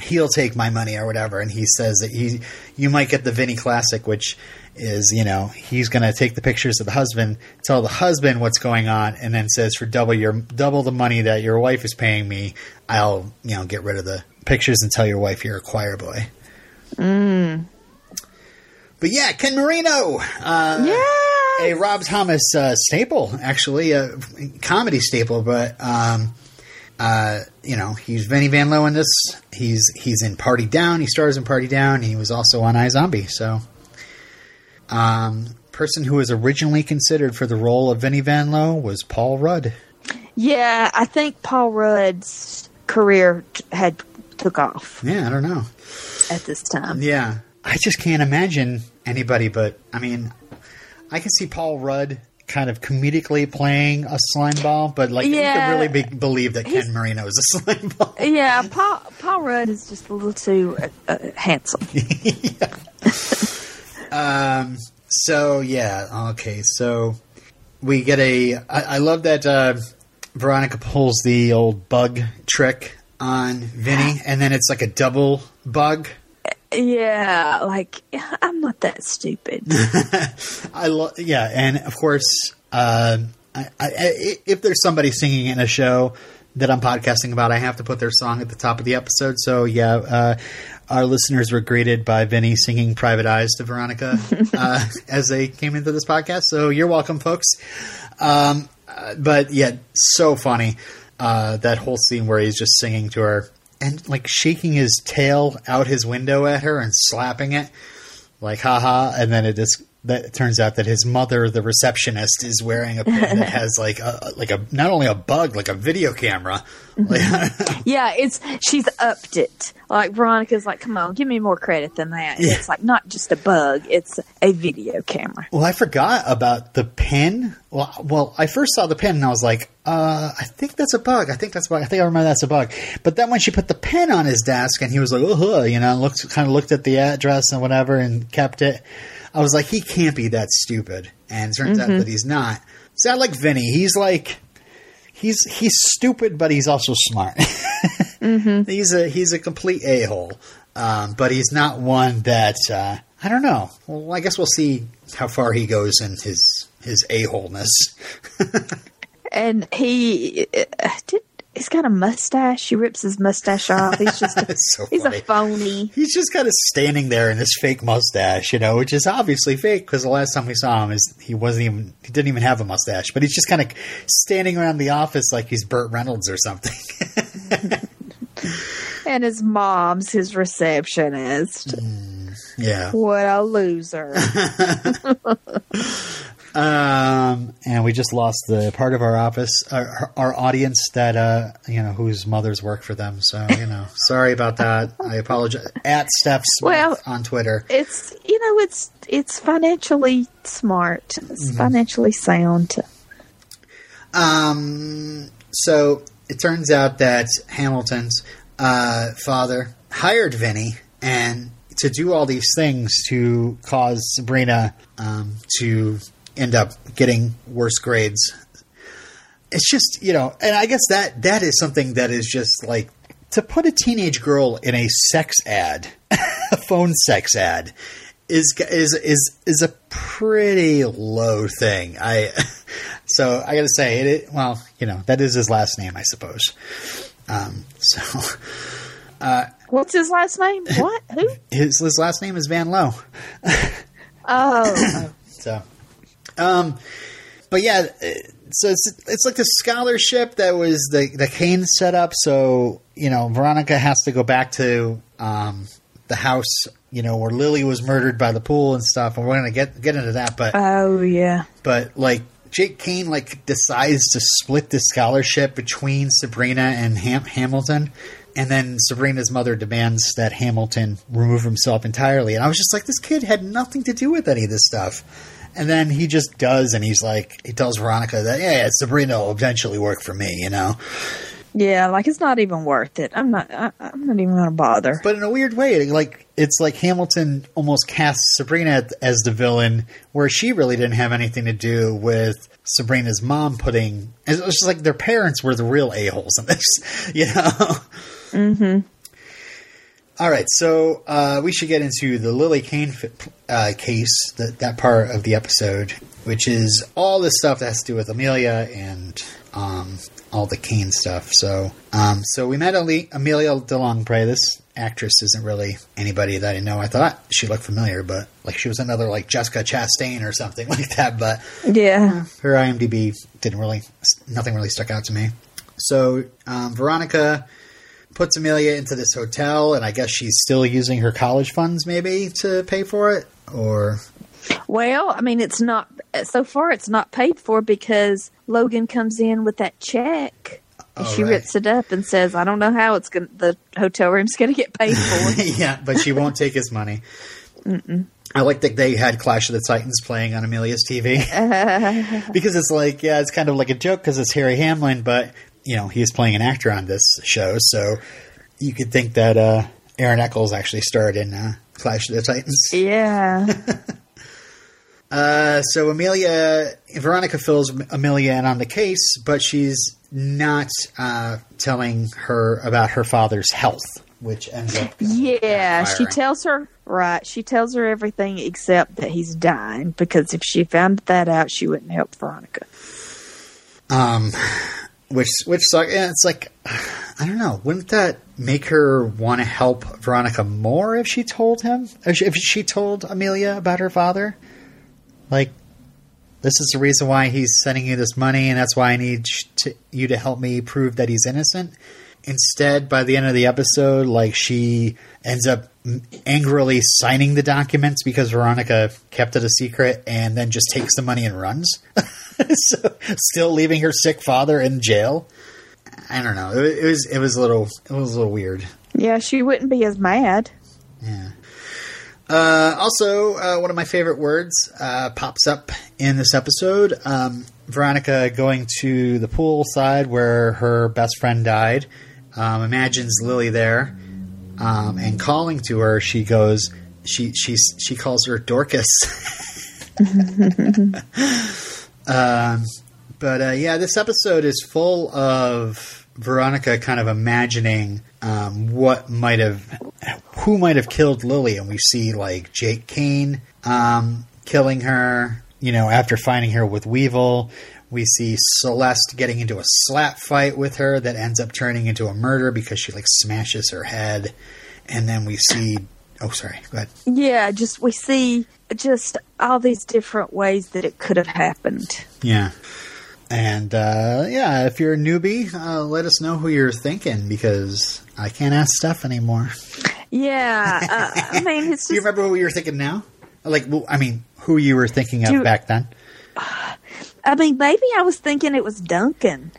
S2: He'll take my money or whatever." And he says that he you might get the Vinnie Classic, which is you know he's gonna take the pictures of the husband, tell the husband what's going on, and then says for double your double the money that your wife is paying me, I'll you know get rid of the pictures and tell your wife you're a choir boy. But yeah, Ken Marino. Uh,
S3: Yeah.
S2: a Rob Thomas uh, staple, actually, a comedy staple. But um, uh, you know, he's Vinnie Van Lowe in this. He's he's in Party Down. He stars in Party Down. He was also on iZombie. So, um, person who was originally considered for the role of Vinnie Van Lowe was Paul Rudd.
S3: Yeah, I think Paul Rudd's career t- had took off
S2: Yeah, I don't know.
S3: at this time.
S2: Yeah, I just can't imagine anybody but. I mean, I can see Paul Rudd kind of comedically playing a slime ball, but like
S3: Yeah.
S2: you can really be, believe that Ken Marino is a slime ball.
S3: Yeah, Paul Paul Rudd is just a little too uh, uh, handsome.
S2: Um. So yeah. Okay. So we get a. I, I love that uh, Veronica pulls the old bug trick on Vinny, and then it's like a double bug.
S3: Yeah, like I'm not that stupid.
S2: I love. Yeah, and of course, uh, I, I, I, if there's somebody singing in a show that I'm podcasting about, I have to put their song at the top of the episode. So yeah, uh, our listeners were greeted by Vinny singing "Private Eyes" to Veronica uh, as they came into this podcast. So you're welcome, folks. Um, uh, but yeah, so funny uh, that whole scene where he's just singing to her and like shaking his tail out his window at her and slapping it like haha and then it just that it turns out that his mother the receptionist is wearing a pin that has like a like a not only a bug like a video camera like,
S3: yeah, it's she's upped it. Like Veronica's like, come on, give me more credit than that.
S2: Yeah.
S3: It's like not just a bug; it's a video camera.
S2: well i forgot about the pin well, well i first saw the pin and i was like uh i think that's a bug i think that's a bug i think i remember that's a bug but then when she put the pin on his desk and he was like oh you know looked kind of looked at the address and whatever and kept it i was like he can't be that stupid and it turns out that he's not so i like vinny he's like he's he's stupid, but he's also smart. He's a he's a complete a hole, um, but he's not one that uh, I don't know. Well, I guess we'll see how far he goes in his his a holeness.
S3: And he uh, did. He's got a mustache. She rips his mustache off. He's just a,
S2: so
S3: he's
S2: funny.
S3: a phony.
S2: He's just kind of standing there in this fake mustache, you know, which is obviously fake because the last time we saw him is he wasn't even he didn't even have a mustache, but he's just kind of standing around the office like he's Burt Reynolds or something.
S3: And his mom's his receptionist.
S2: Mm, yeah.
S3: What a loser.
S2: Um, and we just lost the part of our office, our, our audience that uh, you know whose mothers work for them. So you know, sorry about that. I apologize. At Steph Smith
S3: Well-
S2: on Twitter.
S3: it's you know it's it's financially smart. It's financially sound.
S2: Um, so it turns out that Hamilton's uh, father hired Vinny and to do all these things to cause Sabrina um, to end up getting worse grades. It's just you know, and I guess that that is something that is just like to put a teenage girl in a sex ad, a phone sex ad, is is is is a pretty low thing. I so I got to say it, it. Well, you know that is his last name, I suppose. Um, so uh,
S3: what's his last name? What? Who?
S2: his his last name is Van Lowe.
S3: Oh,
S2: So, um, but yeah, uh, so it's it's like the scholarship that was the the Kane set up. So you know, Veronica has to go back to um, the house, you know, where Lily was murdered by the pool and stuff. And we're gonna get get into that, but
S3: oh yeah.
S2: but like Jake Kane like decides to split the scholarship between Sabrina and Ham- Hamilton. And then Sabrina's mother demands that Hamilton remove himself entirely. And I was just like, this kid had nothing to do with any of this stuff. And then he just does, and he's like, he tells Veronica that, yeah, yeah Sabrina will eventually work for me, you know?
S3: Yeah, like it's not even worth it. I'm not. I, I'm not even gonna bother.
S2: But in a weird way, like it's like Hamilton almost casts Sabrina as the villain, where she really didn't have anything to do with Sabrina's mom putting. It was just like their parents were the real a holes in this, you know. Mm-hmm. All right, so uh, we should get into the Lily Kane uh, case, that that part of the episode, which is all this stuff that has to do with Amelia and um, all the Kane stuff. So, um, so we met Ale- Amelia DeLongpre. This actress isn't really anybody that I know. I thought she looked familiar, but like she was another like Jessica Chastain or something like that. But
S3: Yeah.
S2: her IMDb didn't really, nothing really stuck out to me. So um, Veronica puts Amelia into this hotel, and I guess she's still using her college funds maybe to pay for it, or
S3: Well, I mean, it's not so far. It's not paid for because Logan comes in with that check. And
S2: Oh,
S3: she
S2: right.
S3: rips it up and says, "I don't know how it's going. The hotel room's going to get paid for."
S2: yeah, but she won't take his money. I like that they had Clash of the Titans playing on Amelia's TV because it's like, yeah, it's kind of like a joke because it's Harry Hamlin, but you know he he's playing an actor on this show, so you could think that uh, Aaron Echolls actually starred in uh, Clash of the Titans.
S3: yeah,
S2: Uh, so Amelia, Veronica fills Amelia in on the case, but she's not uh, telling her about her father's health, which ends up
S3: yeah. She tells her right. She tells her everything except that he's dying because if she found that out, she wouldn't help Veronica.
S2: Um, which which suck. Yeah, it's like I don't know. Wouldn't that make her want to help Veronica more if she told him? If she, if she told Amelia about her father, like this is the reason why he's sending you this money, and that's why I need to, you to help me prove that he's innocent. Instead, by the end of the episode, like she ends up angrily signing the documents because Veronica kept it a secret, and then just takes the money and runs. so, still leaving her sick father in jail. I don't know. It, it was it was a little it was a little weird.
S3: Yeah, she wouldn't be as mad.
S2: Yeah. Uh, also, uh, one of my favorite words uh, pops up in this episode. Um, Veronica going to the pool side where her best friend died. Um, imagines Lily there um, and calling to her. She goes. She she she calls her Dorcas. um, but uh, yeah, this episode is full of Veronica kind of imagining um, what might have, who might have killed Lily, and we see like Jake Kane um, killing her. You know, after finding her with Weevil, we see Celeste getting into a slap fight with her that ends up turning into a murder because she like smashes her head, and then we see. Oh, sorry. Go ahead.
S3: Yeah, just we see just all these different ways that it could have happened.
S2: Yeah. And uh, yeah, if you're a newbie, uh, let us know who you're thinking because I can't ask Steph anymore.
S3: Yeah, uh, I mean, it's
S2: Do you remember who you were thinking now? Like, well, I mean, who you were thinking of
S3: Do-
S2: back then?
S3: I mean, maybe I was thinking it was Duncan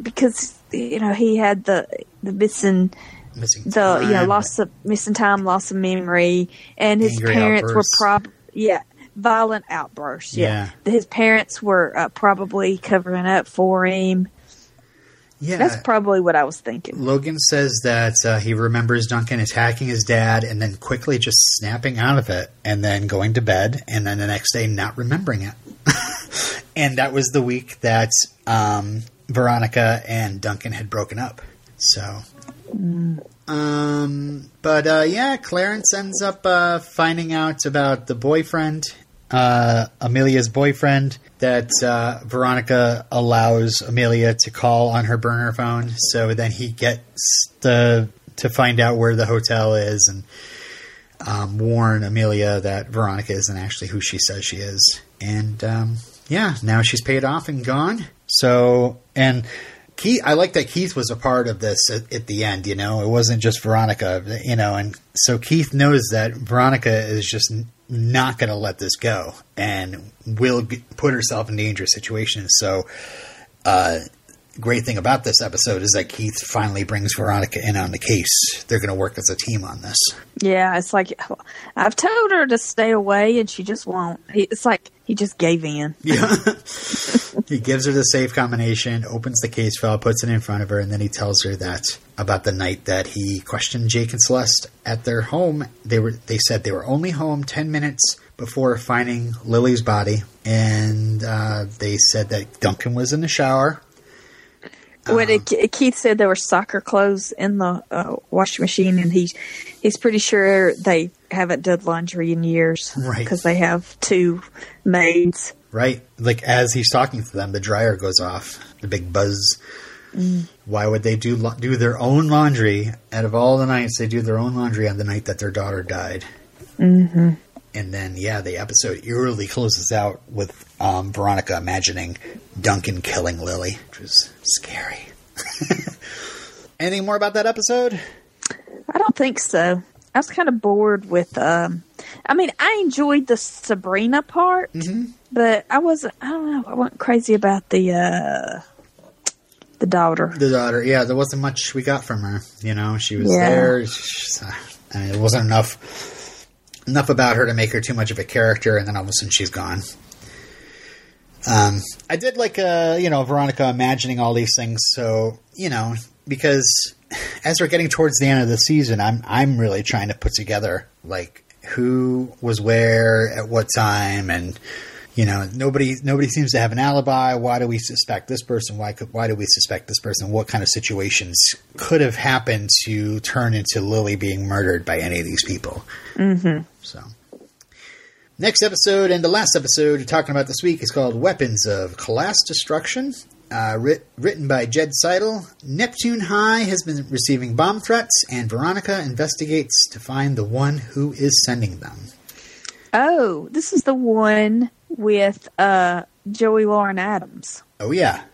S3: because you know he had the the missing
S2: Missing
S3: the you know
S2: time.
S3: loss of missing time, loss of memory, and his
S2: Angry
S3: parents
S2: outbursts.
S3: were prob yeah violent outbursts. Yeah, his parents were uh, probably covering up for him.
S2: Yeah.
S3: That's probably what I was thinking.
S2: Logan says that uh, he remembers Duncan attacking his dad and then quickly just snapping out of it and then going to bed and then the next day not remembering it. and that was the week that um, Veronica and Duncan had broken up. So. Um, but uh, yeah, Clarence ends up uh, finding out about the boyfriend, uh, Amelia's boyfriend, that uh, Veronica allows Amelia to call on her burner phone. So then he gets the to find out where the hotel is and um, warn Amelia that Veronica isn't actually who she says she is. And um, yeah, now she's paid off and gone. So and Keith, I like that Keith was a part of this at, at the end. You know, it wasn't just Veronica. You know, and so Keith knows that Veronica is just not going to let this go and will put herself in dangerous situations. So, uh, great thing about this episode is that Keith finally brings Veronica in on the case. They're going to work as a team on this.
S3: Yeah, it's like I've told her to stay away, and she just won't. He, it's like he just gave in.
S2: Yeah. he gives her the safe combination, opens the case file, puts it in front of her, and then he tells her that about the night that he questioned Jake and Celeste at their home. They were they said they were only home ten minutes before finding Lily's body, and uh, they said that Duncan was in the shower.
S3: When
S2: Uh-huh.
S3: it, Keith said there were soccer clothes in the uh, washing machine, and he he's pretty sure they haven't done laundry in years,
S2: Right.
S3: Because they have two maids.
S2: Right, like as he's talking to them, the dryer goes off. The big buzz. Why would they do do their own laundry? Out of all the nights, they do their own laundry on the night that their daughter died. Mm-hmm. And then, yeah, the episode eerily closes out with um, Veronica imagining Duncan killing Lily, which was scary. Anything more about that episode?
S3: I don't think so. I was kind of bored with um, I mean, I enjoyed the Sabrina part,
S2: Mm-hmm.
S3: but I wasn't. I don't know. I wasn't crazy about the uh the daughter.
S2: The daughter, yeah, there wasn't much we got from her. You know, she was
S3: Yeah.
S2: there. She's, uh, I mean, it wasn't enough enough about her to make her too much of a character, and then all of a sudden she's gone. Um, I did like, uh, you know, Veronica imagining all these things. So, you know, because as we're getting towards the end of the season, I'm I'm really trying to put together like who was where at what time, and you know, nobody nobody seems to have an alibi. Why do we suspect this person? Why could, why do we suspect this person? What kind of situations could have happened to turn into Lily being murdered by any of these people? Mm-hmm. So. Next episode and the last episode we're talking about this week is called Weapons of Class Destruction. Uh, writ- written by Jed Seidel. Neptune High has been receiving bomb threats, and Veronica investigates to find the one who is sending them.
S3: Oh, this is the one with uh Joey Lauren Adams.
S2: Oh, yeah.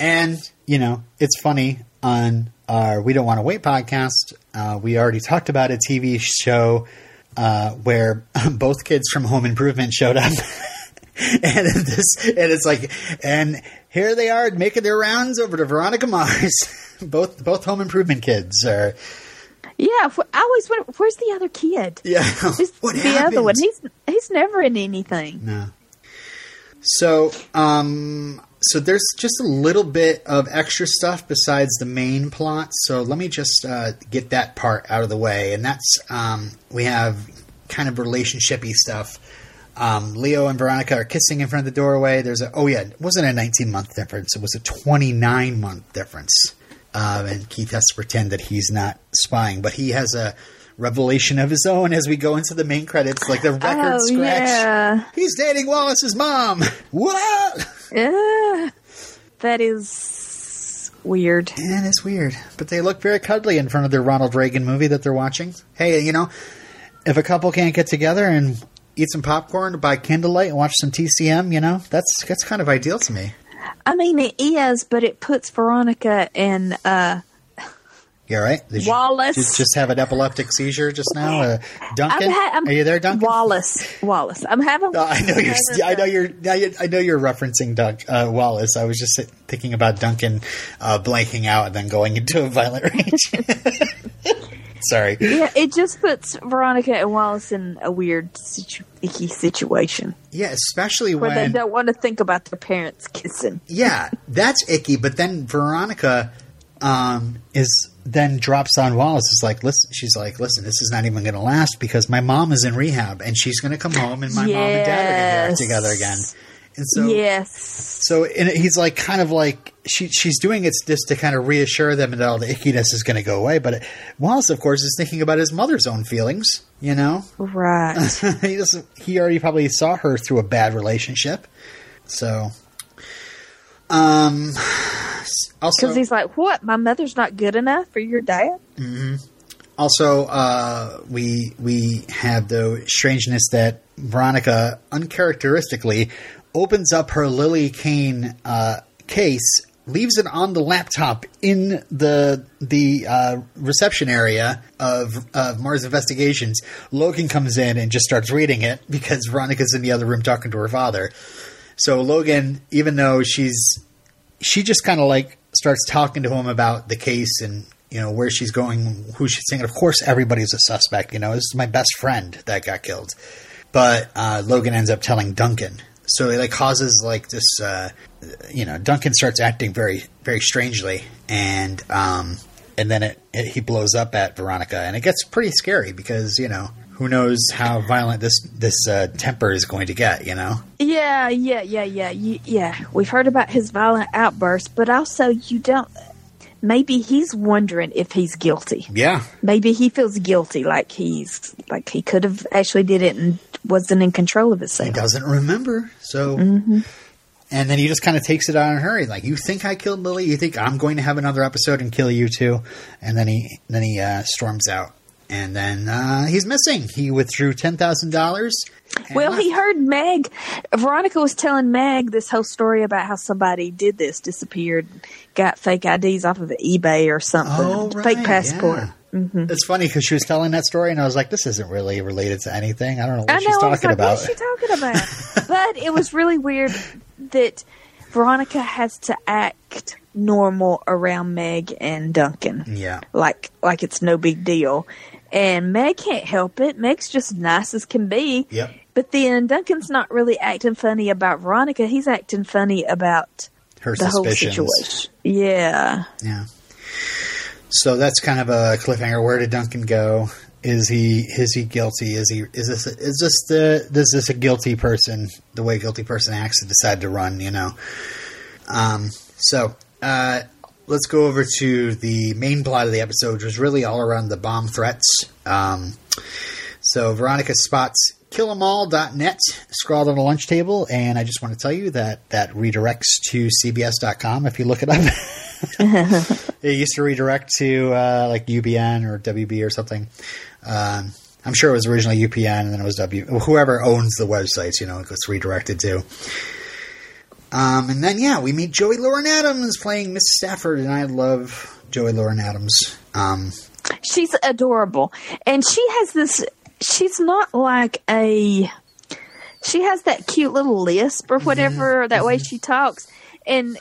S2: And, you know, it's funny on our We Don't Want to Wait podcast, uh, we already talked about a TV show uh, where both kids from Home Improvement showed up. and this, and it's like, and here they are making their rounds over to Veronica Mars. both both Home Improvement kids are.
S3: Yeah, I always wonder where's the other kid.
S2: Yeah, what
S3: the
S2: happened?
S3: other one? He's he's never in anything.
S2: No. So, um, so there's just a little bit of extra stuff besides the main plot. So let me just uh, get that part out of the way, and that's um, we have kind of relationshipy stuff. Um, Leo and Veronica are kissing in front of the doorway. There's a oh yeah, it wasn't a 19 month difference. It was a 29 month difference. Um, and Keith has to pretend that he's not spying, but he has a revelation of his own as we go into the main credits, like the record
S3: oh
S2: scratch.
S3: yeah,
S2: He's dating Wallace's mom. What?
S3: yeah. That is weird.
S2: And it's weird, but they look very cuddly in front of their Ronald Reagan movie that they're watching. Hey, you know, if a couple can't get together and eat some popcorn by candlelight and watch some TCM, you know, that's that's kind of ideal to me.
S3: I mean, it is, but it puts Veronica and uh,
S2: right. Did
S3: Wallace.
S2: You, you just have an epileptic seizure just now, uh, Duncan.
S3: I'm ha- I'm-
S2: Are you there, Duncan?
S3: Wallace. Wallace. I'm having.
S2: No, I know you're. I know you're. I know you're referencing Dunk, uh, Wallace. I was just thinking about Duncan uh, blanking out and then going into a violent rage. Sorry.
S3: Yeah, it just puts Veronica and Wallace in a weird, situ- icky situation
S2: Yeah, especially
S3: when. they don't want to think about their parents kissing.
S2: Yeah, that's icky. But then Veronica um, is then drops on Wallace. Is like, listen. She's like, listen. This is not even going to last because my mom is in rehab and she's going to come home and my mom and dad are going to
S3: Yes.
S2: get together again. And so,
S3: yes.
S2: So and he's like, kind of like she she's doing it just to kind of reassure them that all the ickiness is going to go away. But Wallace, of course, is thinking about his mother's own feelings. You know,
S3: Right.
S2: he doesn't. He already probably saw her through a bad relationship. So, um, also,
S3: Because he's like, what? My mother's not good enough for your dad?
S2: Also, uh, we we have the strangeness that Veronica uncharacteristically opens up her Lily Kane uh, case, leaves it on the laptop in the the uh, reception area of of Mars Investigations. Logan comes in and just starts reading it because Veronica's in the other room talking to her father. So Logan, even though she's she just kind of like starts talking to him about the case and you know where she's going, who she's seeing. Of course, everybody's a suspect. You know, this is my best friend that got killed, but uh, Logan ends up telling Duncan. So it like causes like this. Uh, you know, Duncan starts acting very very strangely, and um, and then it, it he blows up at Veronica, and it gets pretty scary because you know who knows how violent this this uh, temper is going to get. You know.
S3: Yeah, yeah, yeah, yeah, yeah. We've heard about his violent outbursts, but also you don't. Maybe he's wondering if he's guilty.
S2: Yeah.
S3: Maybe he feels guilty, like he's like he could have actually did it and wasn't in control of
S2: it.
S3: he
S2: doesn't remember. So, and then he just kind of takes it out on a hurry, like, "You think I killed Lily? You think I'm going to have another episode and kill you too?" And then he then he uh, storms out. and then uh, he's missing. He withdrew ten thousand dollars.
S3: Well, he heard Meg. Veronica was telling Meg this whole story about how somebody did this, disappeared, got fake IDs off of eBay or something,
S2: Oh, right,
S3: fake passport.
S2: yeah.
S3: Mm-hmm.
S2: It's funny because she was telling that story, and I was like, "This isn't really related to anything. I don't know what she's
S3: know. I was
S2: talking
S3: like,
S2: about."
S3: What is she talking about? but it was really weird that Veronica has to act normal around Meg and Duncan.
S2: yeah,
S3: like like it's no big deal. And Meg can't help it. Meg's just nice as can be.
S2: Yep.
S3: But then Duncan's not really acting funny about Veronica. He's acting funny about
S2: her
S3: the whole
S2: suspicions.
S3: situation. Yeah.
S2: Yeah. So that's kind of a cliffhanger. Where did Duncan go? Is he is he guilty? Is he is this is this the is this a guilty person? The way a guilty person acts to decide to run, you know. Um. So uh, let's go over to the main plot of the episode, which was really all around the bomb threats. Um. So Veronica spots killemall.net scrawled on a lunch table, and I just want to tell you that that redirects to CBS.com if you look it up. it used to redirect to uh, like UPN or WB or something. Um, I'm sure it was originally UPN and then it was W. Whoever owns the websites, you know, it gets redirected to. Um, and then yeah, we meet Joey Lauren Adams playing Miss Stafford, and I love Joey Lauren Adams. Um,
S3: She's adorable. And she has this she's not like a she has that cute little lisp or whatever, that way she talks. And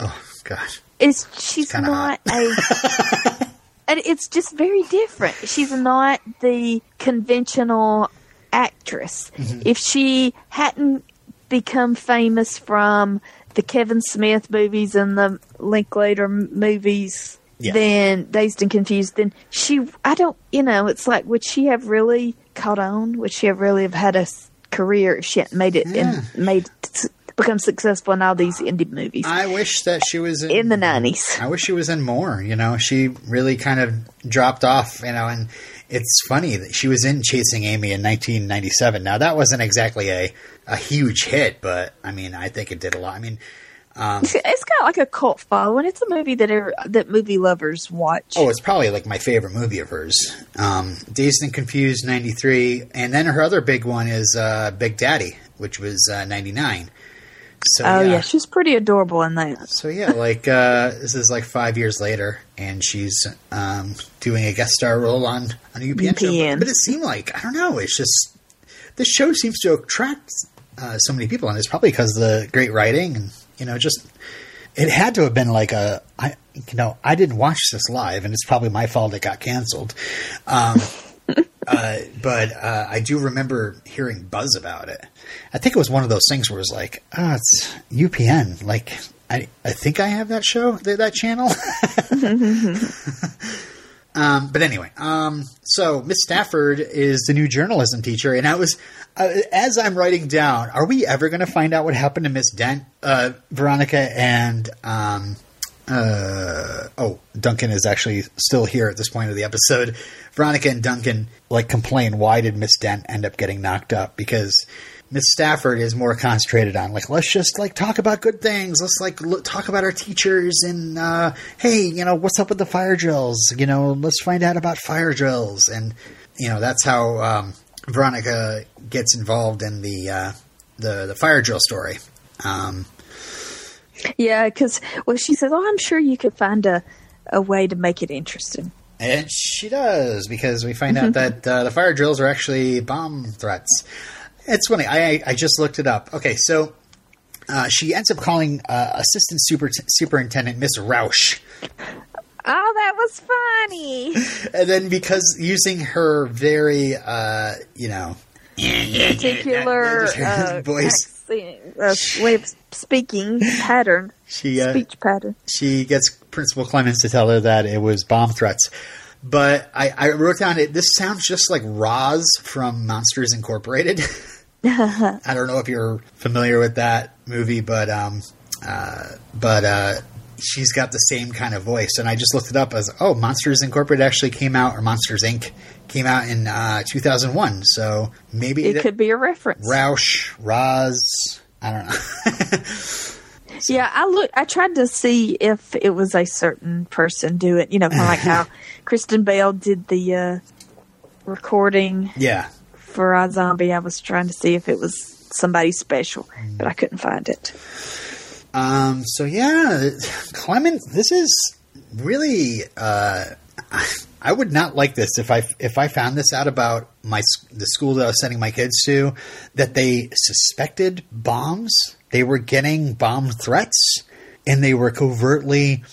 S2: oh gosh,
S3: it's she's
S2: kinda
S3: not a and it's just very different. She's not the conventional actress.
S2: Mm-hmm.
S3: if she hadn't become famous from the kevin smith movies and the linklater movies
S2: Yeah.
S3: then dazed and confused then she i don't you know it's like would she have really caught on would she have really have had a career if she hadn't made it
S2: Yeah.
S3: and made become successful in all these indie movies
S2: I wish that she was in,
S3: in the 90s
S2: I wish she was in more. You know, she really kind of dropped off. You know, and it's funny that she was in Chasing Amy in 1997. Now that wasn't exactly a a huge hit, but I mean, I think it did a lot. I mean, um,
S3: It's got like a cult following. It's a movie that er, that movie lovers watch.
S2: oh, it's probably like my favorite movie of hers. Um, Dazed and Confused '93, and then her other big one is uh, Big Daddy, which was uh, '99. So
S3: Oh, yeah. she's pretty adorable in that.
S2: So yeah, like uh, this is like five years later, and she's um, doing a guest star role on on a UPN, show. But, but it seemed like I don't know. It's just this show seems to attract uh, so many people, and it's probably because of the great writing and you know just it had to have been like a I you know I didn't watch this live, and it's probably my fault it got canceled. Um, uh, but uh, I do remember hearing buzz about it. I think it was one of those things where it was like, oh, it's UPN. Like, I, I think I have that show, th- that channel. um, but anyway, um, so Miss Stafford is the new journalism teacher, and I was, uh, as I'm writing down, are we ever going to find out what happened to Miss Dent, uh, Veronica, and um, uh, oh, Duncan is actually still here at this point of the episode. Veronica and Duncan like complain, why did Miss Dent end up getting knocked up? Because Miss Stafford is more concentrated on like let's just like talk about good things. Let's like look, talk about our teachers and uh, hey, you know what's up with the fire drills? You know, let's find out about fire drills and you know that's how um, Veronica gets involved in the uh, the the fire drill story. Um,
S3: Yeah, because well, she says, "Oh, I'm sure you could find a a way to make it interesting."
S2: And she does because we find out that uh, the fire drills are actually bomb threats. It's funny. I I just looked it up. Okay, so uh, she ends up calling uh, assistant super superintendent Miss Roush,
S3: Oh, that was funny.
S2: and then because using her very uh, you know
S3: Particular uh,
S2: voice,
S3: accent, uh, way of speaking pattern,
S2: she uh,
S3: speech pattern.
S2: she gets Principal Clemmons to tell her that it was bomb threats. But I, I wrote down it. This sounds just like Roz from Monsters Incorporated. I don't know if you're familiar with that movie, but um, uh, but uh, she's got the same kind of voice. And I just looked it up as oh, Monsters Incorporated actually came out, or Monsters Inc. came out in uh, 2001. So maybe
S3: It could be a reference.
S2: Roush, Roz. I don't know.
S3: Yeah, I look. I tried to see if it was a certain person do it. You know, kind of like how Kristen Bell did the uh, recording
S2: Yeah.
S3: for iZombie. I was trying to see if it was somebody special, but I couldn't find it.
S2: Um, so yeah, Clement, this is really. Uh, I would not like this if I if I found this out about my the school that I was sending my kids to that they suspected bombs. They were getting bomb threats, and they were covertly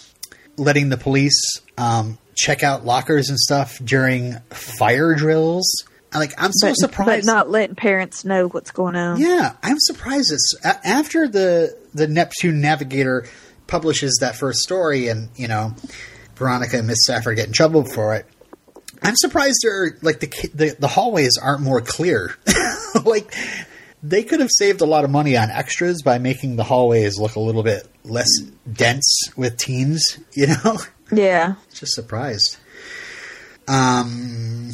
S2: letting the police um, check out lockers and stuff during fire drills. I'm Like I'm so
S3: But,
S2: surprised.
S3: but not letting parents know what's going on.
S2: Yeah, I'm surprised. It's after the the Neptune Navigator publishes that first story, and you know, Veronica and Miss Stafford get in trouble for it. I'm surprised they're like the the, the hallways aren't more clear. like they could have saved a lot of money on extras by making the hallways look a little bit less dense with teens. You know,
S3: Yeah.
S2: just surprised. Um,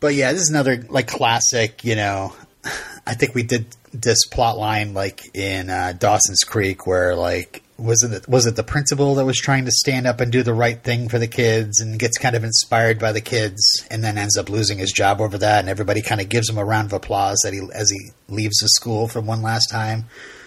S2: but yeah, this is another like classic. You know, I think we did this plot line like in uh, Dawson's Creek, where like was it was it the principal that was trying to stand up and do the right thing for the kids and gets kind of inspired by the kids and then ends up losing his job over that, and everybody kind of gives him a round of applause that he as he leaves the school for one last time.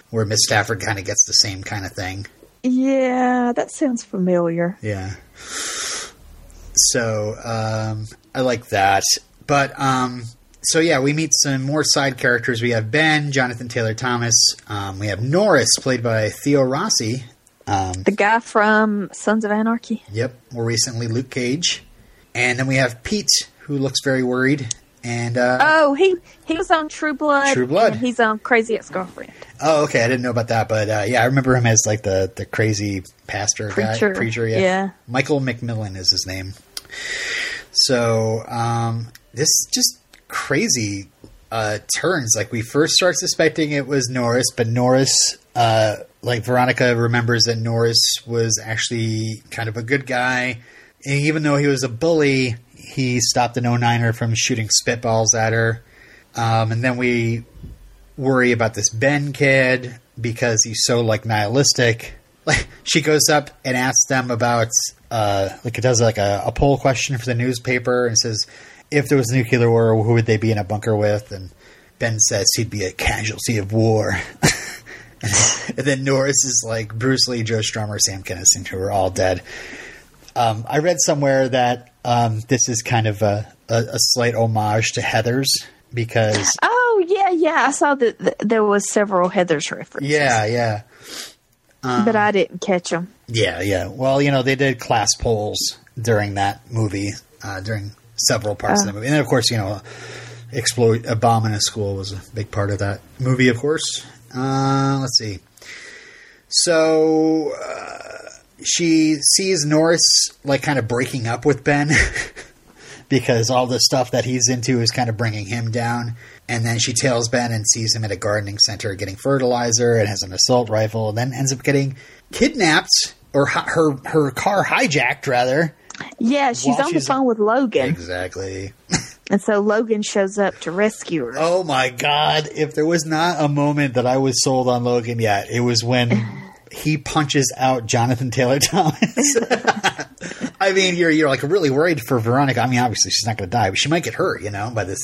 S2: Where Miss Stafford kind of gets the same kind of thing.
S3: Yeah, that sounds familiar.
S2: Yeah. So um, I like that. But um, so yeah, we meet some more side characters. We have Ben, Jonathan Taylor Thomas. Um, we have Norris, played by Theo Rossi. Um,
S3: The guy from Sons of Anarchy.
S2: yep, more recently Luke Cage. And then we have Pete, who looks very worried. And uh,
S3: Oh, he he was on True Blood.
S2: True Blood.
S3: and he's on Crazy Ex Girlfriend.
S2: oh, okay, I didn't know about that, but uh, yeah, I remember him as like the the crazy pastor
S3: Preacher.
S2: guy, preacher. Yeah.
S3: Yeah.
S2: Michael McMillian is his name. So um, this just crazy uh, turns. Like we first start suspecting it was Norris, but Norris, uh, like Veronica remembers that Norris was actually kind of a good guy, and even though he was a bully, he stopped an 09er from shooting spitballs at her. Um, and then we worry about this Ben kid because he's so like nihilistic. Like she goes up and asks them about uh like it does like a, a poll question for the newspaper and says if there was a nuclear war, who would they be in a bunker with? And Ben says he'd be a casualty of war. and, and then Norris is like Bruce Lee, Joe Strummer, Sam Kinison, who are all dead. Um, I read somewhere that um, this is kind of a, a, a slight homage to Heather's because
S3: Oh yeah, yeah. I saw that th- there was several Heather's references.
S2: yeah, yeah.
S3: but I didn't catch them.
S2: Yeah, yeah. Well, you know, they did class polls during that movie, uh, during several parts of the movie. And then, of course, you know, explode a bomb in a school was a big part of that movie, of course. Uh, let's see. So uh, she sees Norris like kind of breaking up with Ben because all the stuff that he's into is kind of bringing him down. And then she tails Ben and sees him at a gardening center getting fertilizer and has an assault rifle, and then ends up getting kidnapped or hi- her her car hijacked rather.
S3: Yeah, she's
S2: While
S3: on the
S2: she's-
S3: phone with Logan,
S2: Exactly.
S3: and so Logan shows up to rescue her.
S2: Oh my god! If there was not a moment that I was sold on Logan yet, it was when he punches out Jonathan Taylor Thomas. I mean, you're you're like really worried for Veronica. I mean, obviously she's not going to die, but she might get hurt, you know, by this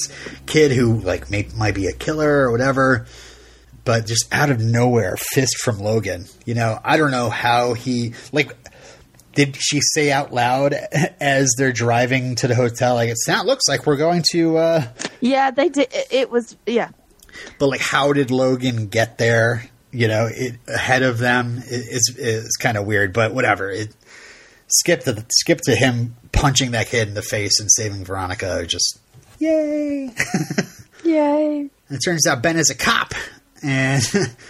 S2: kid who like may, might be a killer or whatever. But just out of nowhere, fist from Logan. You know, I don't know how he like. Did she say out loud as they're driving to the hotel? Like it sound looks like we're going to. uh
S3: Yeah, they did. it- It was yeah.
S2: but like how did Logan get there? You know, it, ahead of them is is kind of weird, but whatever. It skip to skip to him punching that kid in the face and saving Veronica. Just yay!
S3: Yay!
S2: it turns out Ben is a cop, and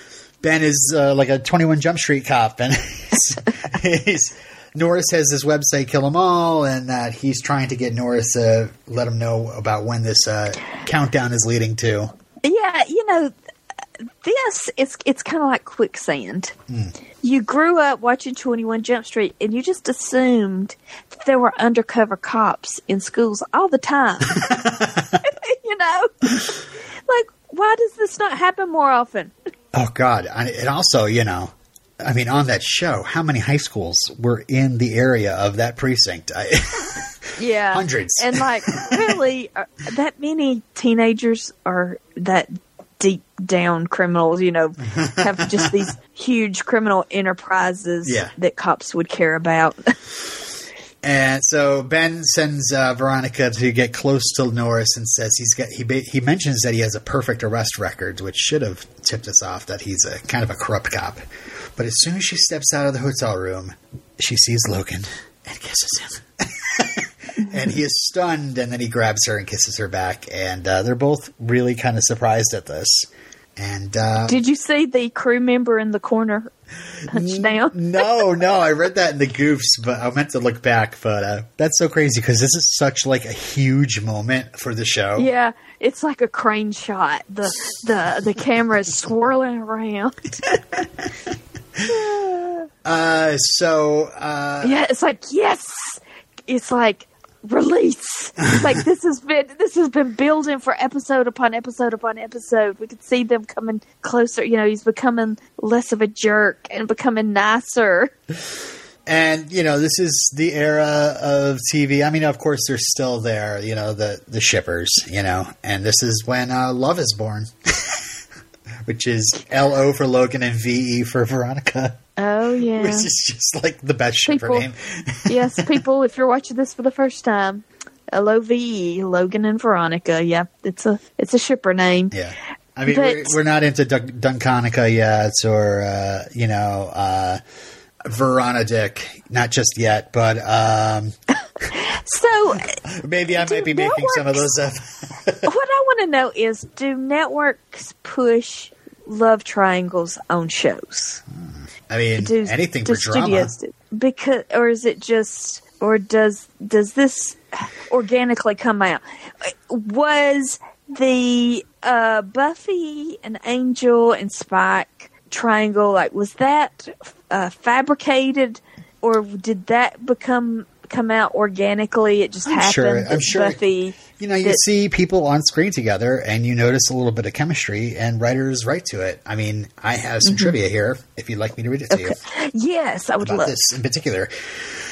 S2: Ben is uh, like a Twenty One Jump Street cop, and he's, he's Norris has this website, Kill 'Em All, and that he's trying to get Norris to let him know about when this uh, countdown is leading to.
S3: Yeah, you know, this it's it's kind of like quicksand. You grew up watching Twenty One Jump Street, and you just assumed that there were undercover cops in schools all the time. you know, like why does this not happen more often?
S2: Oh God! I- And also, you know, I mean, on that show, how many high schools were in the area of that precinct? I,
S3: Yeah,
S2: Hundreds.
S3: and like really, uh, that many teenagers are that deep down criminals. You know, have just these huge criminal enterprises
S2: Yeah.
S3: that cops would care about.
S2: And so Ben sends uh, Veronica to get close to Norris and says he's got he he mentions that he has a perfect arrest record, which should have tipped us off that he's a kind of a corrupt cop. But as soon as she steps out of the hotel room, she sees Logan and kisses him. and he is stunned, and then he grabs her and kisses her back, and uh, they're both really kind of surprised at this. And uh,
S3: Did you see the crew member in the corner punch down?
S2: no, no, I read that in the goofs, but I meant to look back. But uh, that's so crazy because this is such like a huge moment for the show.
S3: Yeah, it's like a crane shot. The the the camera is swirling around.
S2: Uh, so uh,
S3: Yeah, it's like yes. It's like release. It's like this has been this has been building for episode upon episode upon episode. We could see them coming closer. You know, he's becoming less of a jerk and becoming nicer.
S2: and you know this is the era of TV. I mean, of course, they're still there. You know the the shippers. You know, and this is when uh, love is born. Which is L O for Logan and V E for Veronica,
S3: Oh yeah.
S2: which is just like the best shipper name.
S3: yes, people, if you're watching this for the first time, L O V E, Logan and Veronica. Yep, it's a it's a shipper name.
S2: Yeah. I mean,
S3: But-
S2: we're, we're not into Dun- Dunconica yet, or, uh, you know, uh, Verona Dick. Not just yet, but um,
S3: So,
S2: maybe I might be making some of those up.
S3: what I want to know is, do networks push love triangles on shows?
S2: I mean,
S3: Do
S2: anything
S3: do
S2: for drama.
S3: do? Because, or is it just, or does does this organically come out? Was the uh, Buffy and Angel and Spike triangle like was that uh, fabricated, or did that become come out organically? It just
S2: I'm
S3: happened.
S2: sure- I'm sure-
S3: Buffy.
S2: You know, you
S3: that-
S2: see people on screen together and you notice a little bit of chemistry, and writers write to it. I mean, I have some trivia here if you'd like me to read it to you.
S3: Yes, I would love.
S2: this in particular.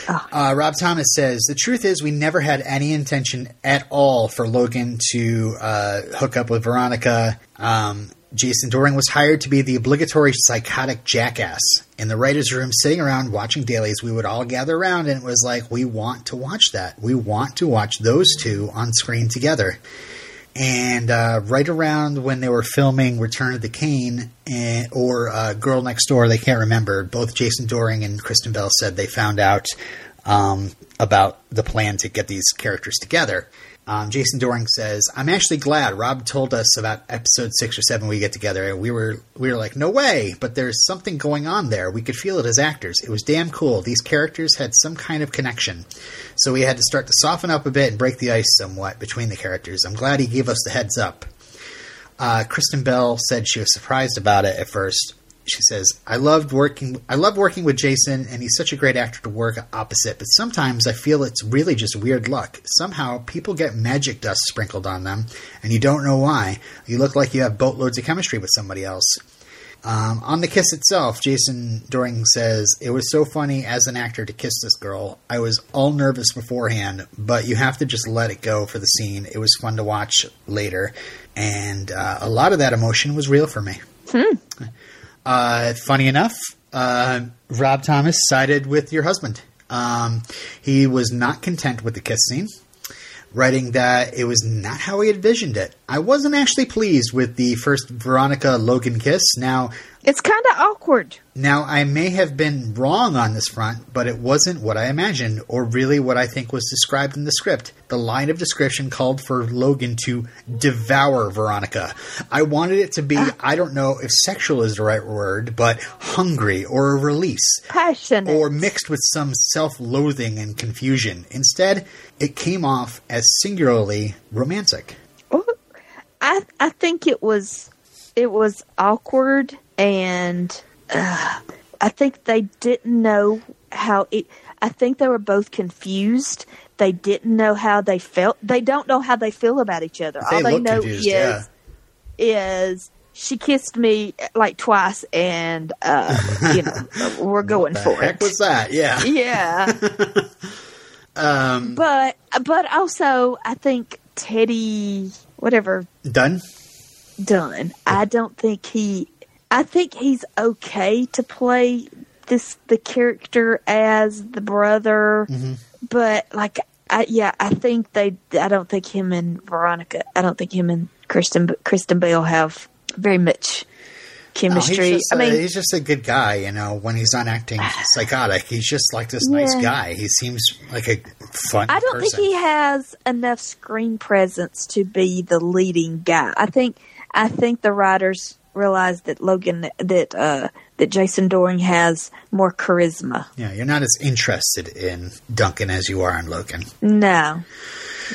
S3: Oh.
S2: Uh, Rob Thomas says the truth is we never had any intention at all for Logan to uh, hook up with Veronica. Um, Jason Dohring was hired to be the obligatory psychotic jackass. In the writers' room, sitting around watching dailies, we would all gather around, and it was like, we want to watch that. We want to watch those two on screen together. And uh, right around when they were filming Return of the Kane and, or uh, Girl Next Door, they can't remember. Both Jason Dohring and Kristen Bell said they found out um, about the plan to get these characters together. Um, Jason Dohring says, "I'm actually glad Rob told us about episode six or seven we get together, and we were we were like, no way, but there's something going on there. We could feel it as actors. It was damn cool. These characters had some kind of connection, so we had to start to soften up a bit and break the ice somewhat between the characters. I'm glad he gave us the heads up." Uh, Kristen Bell said she was surprised about it at first. She says, "I loved working. I love working with Jason, and he's such a great actor to work opposite. But sometimes I feel it's really just weird luck. Somehow people get magic dust sprinkled on them, and you don't know why. You look like you have boatloads of chemistry with somebody else." Um, on the kiss itself, Jason Dohring says, It was so funny as an actor to kiss this girl. I was all nervous beforehand, but you have to just let it go for the scene. It was fun to watch later, and uh, a lot of that emotion was real for me. Uh, funny enough, uh, Rob Thomas sided with your husband. Um, he was not content with the kiss scene, writing that it was not how he envisioned it. I wasn't actually pleased with the first Veronica Logan kiss. Now,
S3: It's kind of awkward.
S2: now, I may have been wrong on this front, but it wasn't what I imagined, or really what I think was described in the script. The line of description called for Logan to devour Veronica. I wanted it to be, ah. I don't know if sexual is the right word, but hungry or a release
S3: Passionate.
S2: or mixed with some self loathing and confusion. Instead, it came off as singularly romantic.
S3: Well, I I think it was it was awkward and uh, I think they didn't know how it. I think they were both confused. They didn't know how they felt. They don't know how they feel about each other.
S2: They
S3: All they know
S2: confused,
S3: is
S2: yeah.
S3: is she kissed me like twice, and uh, you know we're going
S2: The
S3: for
S2: heck
S3: it.
S2: was that? Yeah.
S3: yeah,
S2: Um,
S3: but but also I think Teddy whatever
S2: done.
S3: done. I don't think he. I think he's okay to play this the character as the brother, mm-hmm. but like, I, yeah, I think they. I don't think him and Veronica. I don't think him and Kristen Kristen Bell have very much
S2: No,
S3: chemistry.
S2: just
S3: I mean,
S2: he's just a good guy, you know. When he's not acting psychotic, he's just like this nice guy. He seems like a fun.
S3: I don't
S2: person.
S3: think he has enough screen presence to be the leading guy. I think I think the writers realized that Logan that uh, that Jason Dohring has more charisma.
S2: Yeah, you're not as interested in Duncan as you are in Logan.
S3: No,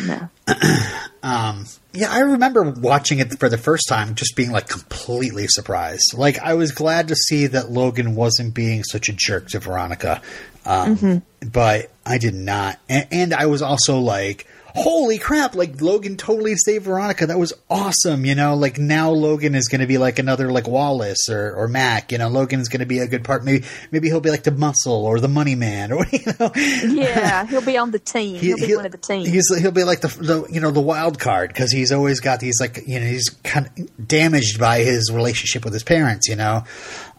S3: no.
S2: um, Yeah, I remember watching it for the first time, just being like completely surprised. Like I was glad to see that Logan wasn't being such a jerk to Veronica, um, but I did not. And, and I was also like, "Holy crap!" Like Logan totally saved Veronica. That was awesome. You know, like now Logan is going to be like another like Wallace or, or Mac. You know, Logan's going to be a good part. Maybe maybe he'll be like the Muscle or the Money Man or you know.
S3: Yeah, he'll be on the team.
S2: He-
S3: He'll be one of the team.
S2: He's he'll be like the, the you know the wild card because he's always got these like you know he's kind of damaged by his relationship with his parents. You know,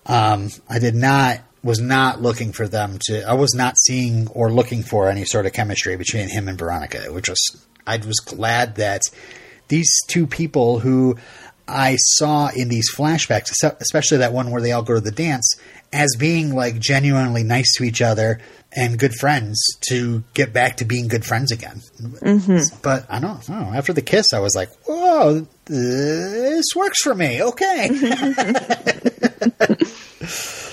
S2: um, I did not was not looking for them to. I was not seeing or looking for any sort of chemistry between him and Veronica, which was I was glad that these two people who I saw in these flashbacks, especially that one where they all go to the dance, as being like genuinely nice to each other and good friends to get back to being good friends again. Mm-hmm. But I don't know. After the kiss, I was like, whoa, this works for me. Okay.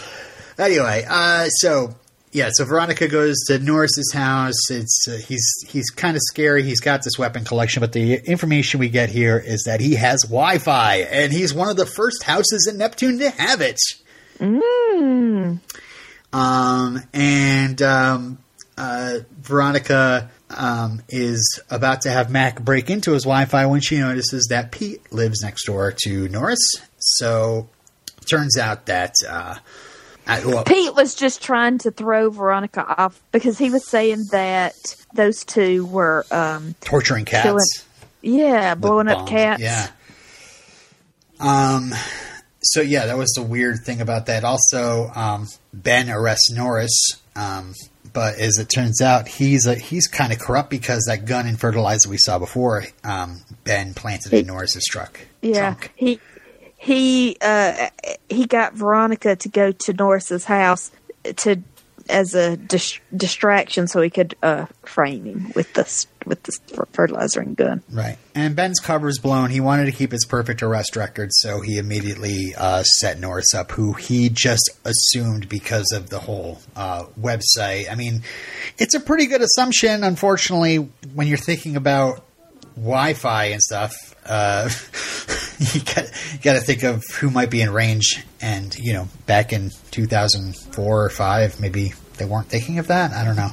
S2: anyway, uh, so yeah, so Veronica goes to Norris's house. It's uh, he's he's kind of scary. He's got this weapon collection, but the information we get here is that he has Wi-Fi, and he's one of the first houses in Neptune to have it. Um, and um, uh, Veronica um, is about to have Mac break into his Wi-Fi when she notices that Pete lives next door to Norris. So it turns out that uh,
S3: Pete was just trying to throw Veronica off because he was saying that those two were, um,
S2: torturing cats.
S3: Killing- yeah, blowing up cats.
S2: Yeah. Um. So yeah, that was the weird thing about that. Also, um, Ben arrests Norris, um, but as it turns out, he's a, he's kind of corrupt because that gun and fertilizer we saw before, um, Ben planted in Norris's truck.
S3: Yeah,
S2: trunk.
S3: he he uh, he got Veronica to go to Norris's house to as a dis- distraction so he could uh, frame him with this with this fertilizer and gun.
S2: Right. And Ben's cover cover's blown. He wanted to keep his perfect arrest record, so he immediately uh, set Norris up, who he just assumed because of the whole uh, website. I mean, it's a pretty good assumption, unfortunately, when you're thinking about Wi Fi and stuff. You got, got to think of who might be in range. And, you know, back in 2004 or 5, maybe they weren't thinking of that. I don't know.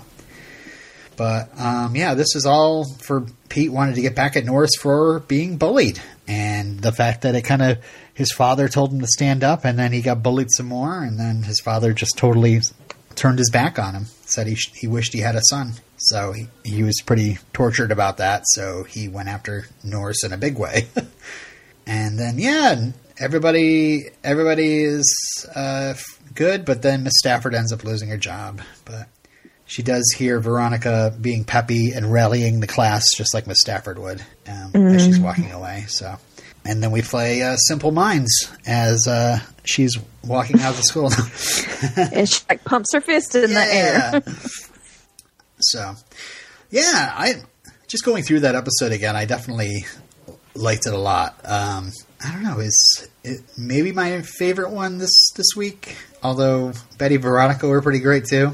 S2: But um, yeah, this is all for Pete wanted to get back at Norris for being bullied, and the fact that it kind of his father told him to stand up, and then he got bullied some more, and then his father just totally turned his back on him. Said he sh- he wished he had a son, so he, he was pretty tortured about that. So he went after Norris in a big way, and then yeah, everybody everybody is uh, good, but then Miss Stafford ends up losing her job, but she does hear Veronica being peppy and rallying the class just like Miss Stafford would um, as she's walking away. So, and then we play uh, Simple Minds as uh, she's walking out of the school.
S3: and she like pumps her fist in the air.
S2: so, yeah, I just going through that episode again. I definitely liked it a lot. Um, I don't know, is it maybe my favorite one this this week? Although Betty Veronica were pretty great too.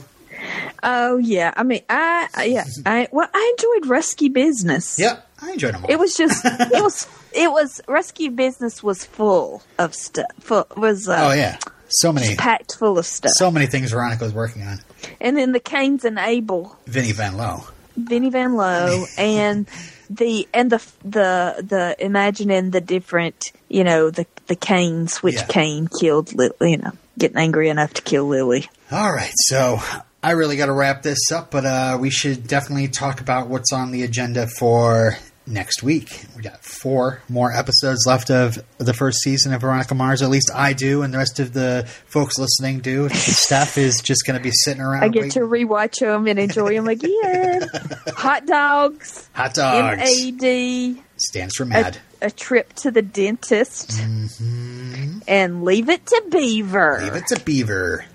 S3: Oh yeah, I mean, I yeah, I well, I enjoyed Ruskie Business.
S2: Yep, I enjoyed them all.
S3: It was just it was it was Ruskie Business was full of stuff. Full was uh,
S2: oh yeah, so many
S3: packed full of stuff.
S2: so many things Veronica was working on.
S3: and then the Kanes and Abel,
S2: Vinnie Van Lowe.
S3: Vinnie Van Lowe, and the and the the the imagining the different you know the the Kanes which
S2: Yeah.
S3: Killed Lily, you know getting angry enough to kill Lily.
S2: All right, so I really got to wrap this up, but uh, we should definitely talk about what's on the agenda for next week. We got four more episodes left of the first season of Veronica Mars. At least I do, and the rest of the folks listening do. Steph is just going to be sitting around.
S3: I get to rewatch them and enjoy them again. Hot dogs.
S2: Hot dogs.
S3: MAD.
S2: Stands for
S3: A,
S2: mad.
S3: a trip to the dentist.
S2: Mm-hmm.
S3: And leave it to Beaver.
S2: Leave it to Beaver.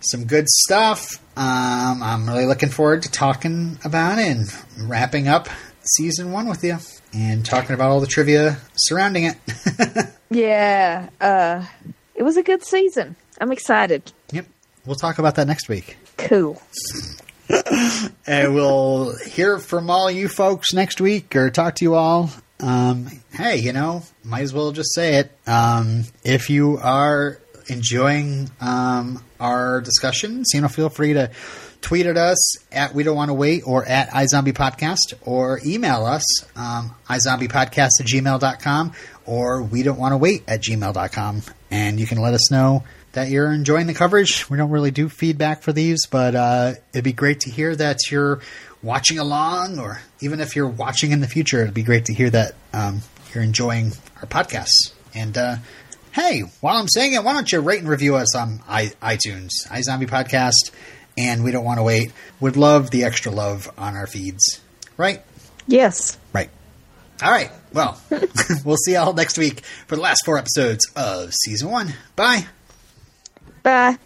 S2: Some good stuff. Um, I'm really looking forward to talking about it and wrapping up season one with you and talking about all the trivia surrounding it.
S3: Yeah. Uh, it was a good season. I'm excited.
S2: yep. We'll talk about that next week.
S3: Cool.
S2: And we'll hear from all you folks next week or talk to you all. Um, hey, you know, might as well just say it. Um, if you are enjoying um, our discussions, you know, feel free to tweet at us at We Don't Want to Wait or at iZombie Podcast or email us, um, iZombiePodcast at gmail.com or We Don't Want to Wait at gmail.com. And you can let us know that you're enjoying the coverage. We don't really do feedback for these, but uh, it'd be great to hear that you're watching along, or even if you're watching in the future, it'd be great to hear that um, you're enjoying our podcasts. And uh, hey, while I'm saying it, why don't you rate and review us on I- iTunes, iZombie Podcast, and We Don't Want to Wait. Would love the extra love on our feeds, right?
S3: Yes.
S2: Right. All right. Well, we'll see y'all next week for the last four episodes of season one. Bye.
S3: Bye.